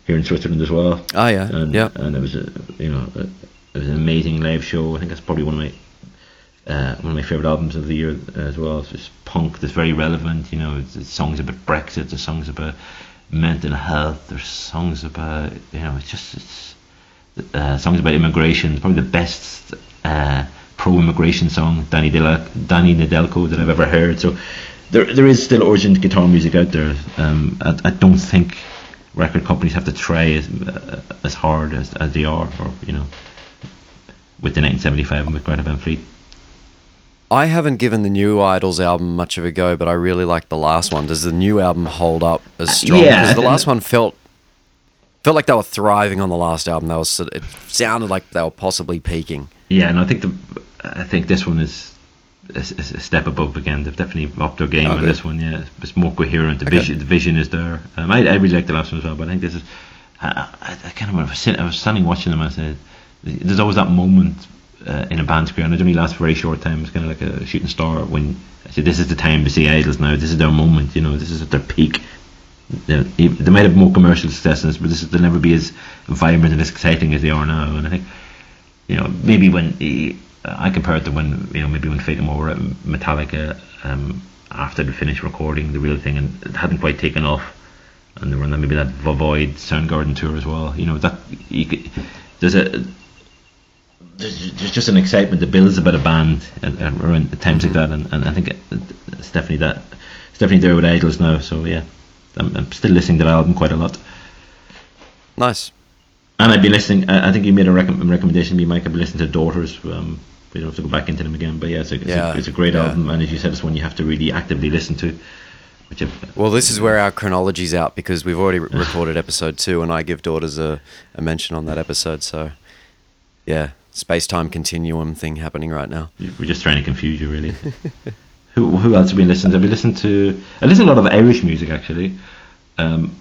here in Switzerland as well. Oh, yeah. and, yeah. and it was a you know a, it was an amazing live show. I think that's probably one of my uh, one of my favorite albums of the year as well. It's just punk that's very relevant. You know, it's, it's songs about Brexit. There's songs about mental health. There's songs about you know it's just it's uh, songs about immigration. It's probably the best uh, pro-immigration song, Danny, Del- Danny Nedelko, that I've ever heard. So there, there is still urgent guitar music out there. Um, I, I don't think record companies have to try as, uh, as hard as, as they are, or you know, with the 1975 and with Greta Van Fleet. I haven't given the new Idles album much of a go, but I really like the last one. Does the new album hold up as strong? Yeah, because the last one felt felt like they were thriving on the last album. Was it sounded like they were possibly peaking. Yeah, and I think the I think this one is a, a- step above again. They've definitely upped their game on this one. Yeah, it's, more coherent. The Okay. vision, the vision is there. Um, I, I really like the last one as well, but I think this is. I, I, I kind of I was, sitting, I was standing watching them. and I said, "There's always that moment uh, in a band's career, and it only lasts for a very short time. It's kind of like a shooting star when I said, "This is the time to see Idles now. This is their moment. You know, this is at their peak." They, they might have more commercial success in this, but this is, they'll never be as vibrant and as exciting as they are now. And I think you know, maybe when he, I compared to when you know maybe when Faith No More were at Metallica um, after they finished recording the real thing and it hadn't quite taken off, and they were on that, maybe that Void Soundgarden tour as well. You know that you could, there's a there's, just an excitement that builds about a band around times like that, and, and I think it, it's definitely that. It's definitely there with Idles now. So yeah, I'm, I'm still listening to that album quite a lot. Nice. And I've been listening. I I think you made a rec- recommendation to me, Mike. I've been listening to Daughters. Um, we don't have to go back into them again, but yeah, it's a, it's, Yeah, a, it's a great yeah. album, and as you said, it's one you have to really actively listen to. Which Well, this is where our chronology's out because we've already re- [LAUGHS] recorded episode two, and I give daughters a, a mention on that episode. So, yeah, space time continuum thing happening right now. we're just trying to confuse you, really. [LAUGHS] who who else have we listened to? We listened to. I listened to a lot of Irish music actually, um,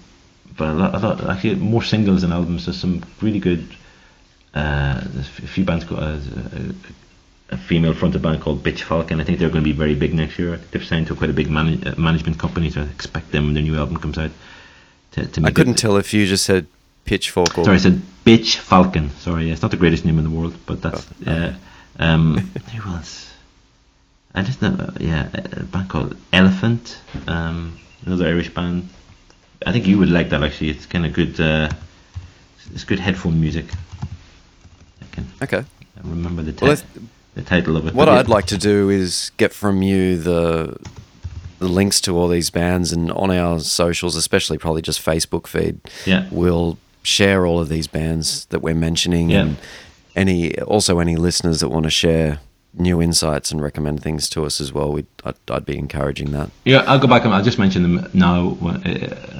but a lot, a lot actually more singles than albums. There's some really good. Uh, there's a few bands called. Uh, a, a female fronted band called Bitch Falcon. I think they're going to be very big next year. They've signed to quite a big manage, uh, management company, so I expect them when their new album comes out. To, to I couldn't it, tell if you just said pitchfork or. Sorry, I said Bitch Falcon. Sorry, yeah, it's not the greatest name in the world, but that's Oh, yeah. Um, [LAUGHS] who else? I just know, uh, yeah, a a band called Elephant, um, another Irish band. I think you would like that actually. It's kind of good. Uh, it's good headphone music. I can Okay. remember the, ti- Well, the title of it. What. I'd like to do is get from you the the links to all these bands, and on our socials, especially probably just Facebook feed, Yeah. we'll share all of these bands that we're mentioning, Yeah. and any also any listeners that want to share new insights and recommend things to us as well. We'd, I'd, I'd be encouraging that. Yeah, I'll go back and I'll just mention them now. uh,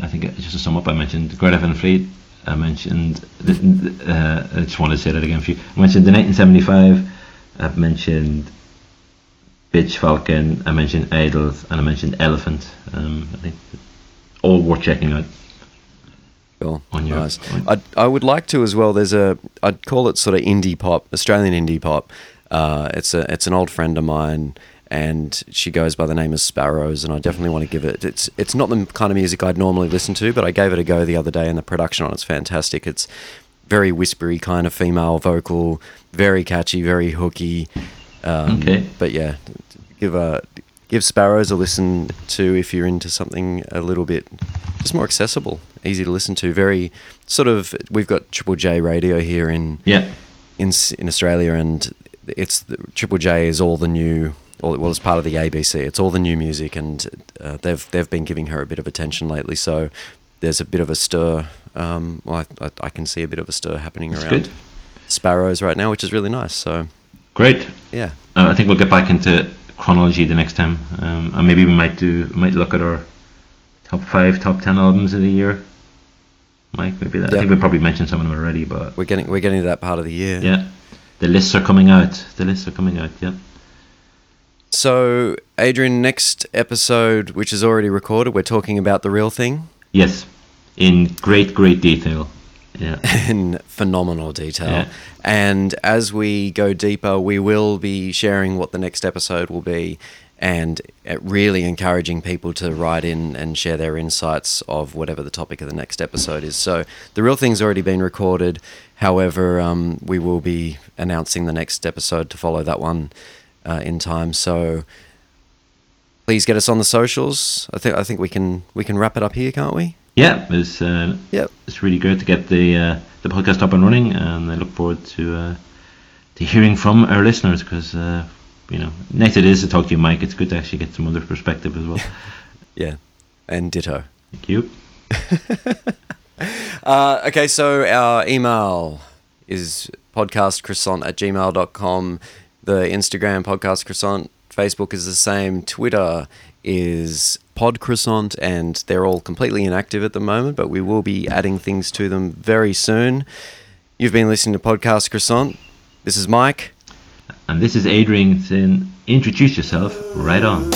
I think just to sum up, I mentioned Greta Van Fleet. I mentioned. The, uh, I just wanted to say that again for you. I mentioned the 1975. I've mentioned Bitch Falcon. I mentioned Idles, and I mentioned Elephant. Um, I think all worth checking out. Cool. On your- nice. on- I'd, I would like to as well. There's a I'd call it sort of indie pop, Australian indie pop. Uh, it's a it's an old friend of mine, and she goes by the name of Sparrows. And I definitely want to give it. It's it's not the kind of music I'd normally listen to, but I gave it a go the other day, and the production on it's fantastic. It's very whispery kind of female vocal, very catchy, very hooky. Um, Okay. But yeah, give a give Sparrows a listen to if you're into something a little bit just more accessible, easy to listen to. Very sort of we've got Triple J radio here in Yeah, in in Australia, and it's the, Triple J is all the new. Well, it's part of the ABC. It's all the new music, and uh, they've they've been giving her a bit of attention lately. So there's a bit of a stir. Um, well, I, I, I can see a bit of a stir happening That's around good. Sparrows right now, which is really nice. So great. yeah, Uh, I think we'll get back into chronology the next time, um, and maybe we might do might look at our top five, top ten albums of the year. Mike, maybe that. I think we probably mentioned some of them already, but we're getting we're getting to that part of the year. yeah, the lists are coming out. The lists are coming out. Yeah. So, Adrian, next episode, which is already recorded, we're talking about the real thing Yes, in great, great detail. Yeah. [LAUGHS] in phenomenal detail. Yeah. And as we go deeper, we will be sharing what the next episode will be and uh, really encouraging people to write in and share their insights of whatever the topic of the next episode is. So, the real thing's already been recorded. However, um, we will be announcing the next episode to follow that one uh, in time. So, please get us on the socials. I think I think we can we can wrap it up here, can't we? Yeah, it's uh, Yep. it's really great to get the uh, the podcast up and running, and I look forward to uh, to hearing from our listeners because uh, you know, nice it is to talk to you, Mike. It's good to actually get some other perspective as well. [LAUGHS] Yeah. And ditto. Thank you. [LAUGHS] Uh, okay, so our email is podcastcroissant at gmail.com. The Instagram podcast croissant. Facebook is the same. Twitter is podcroissant, and they're all completely inactive at the moment, but we will be adding things to them very soon. You've been listening to Podcast Croissant. This is Mike. And this is Adrian saying, introduce yourself right on.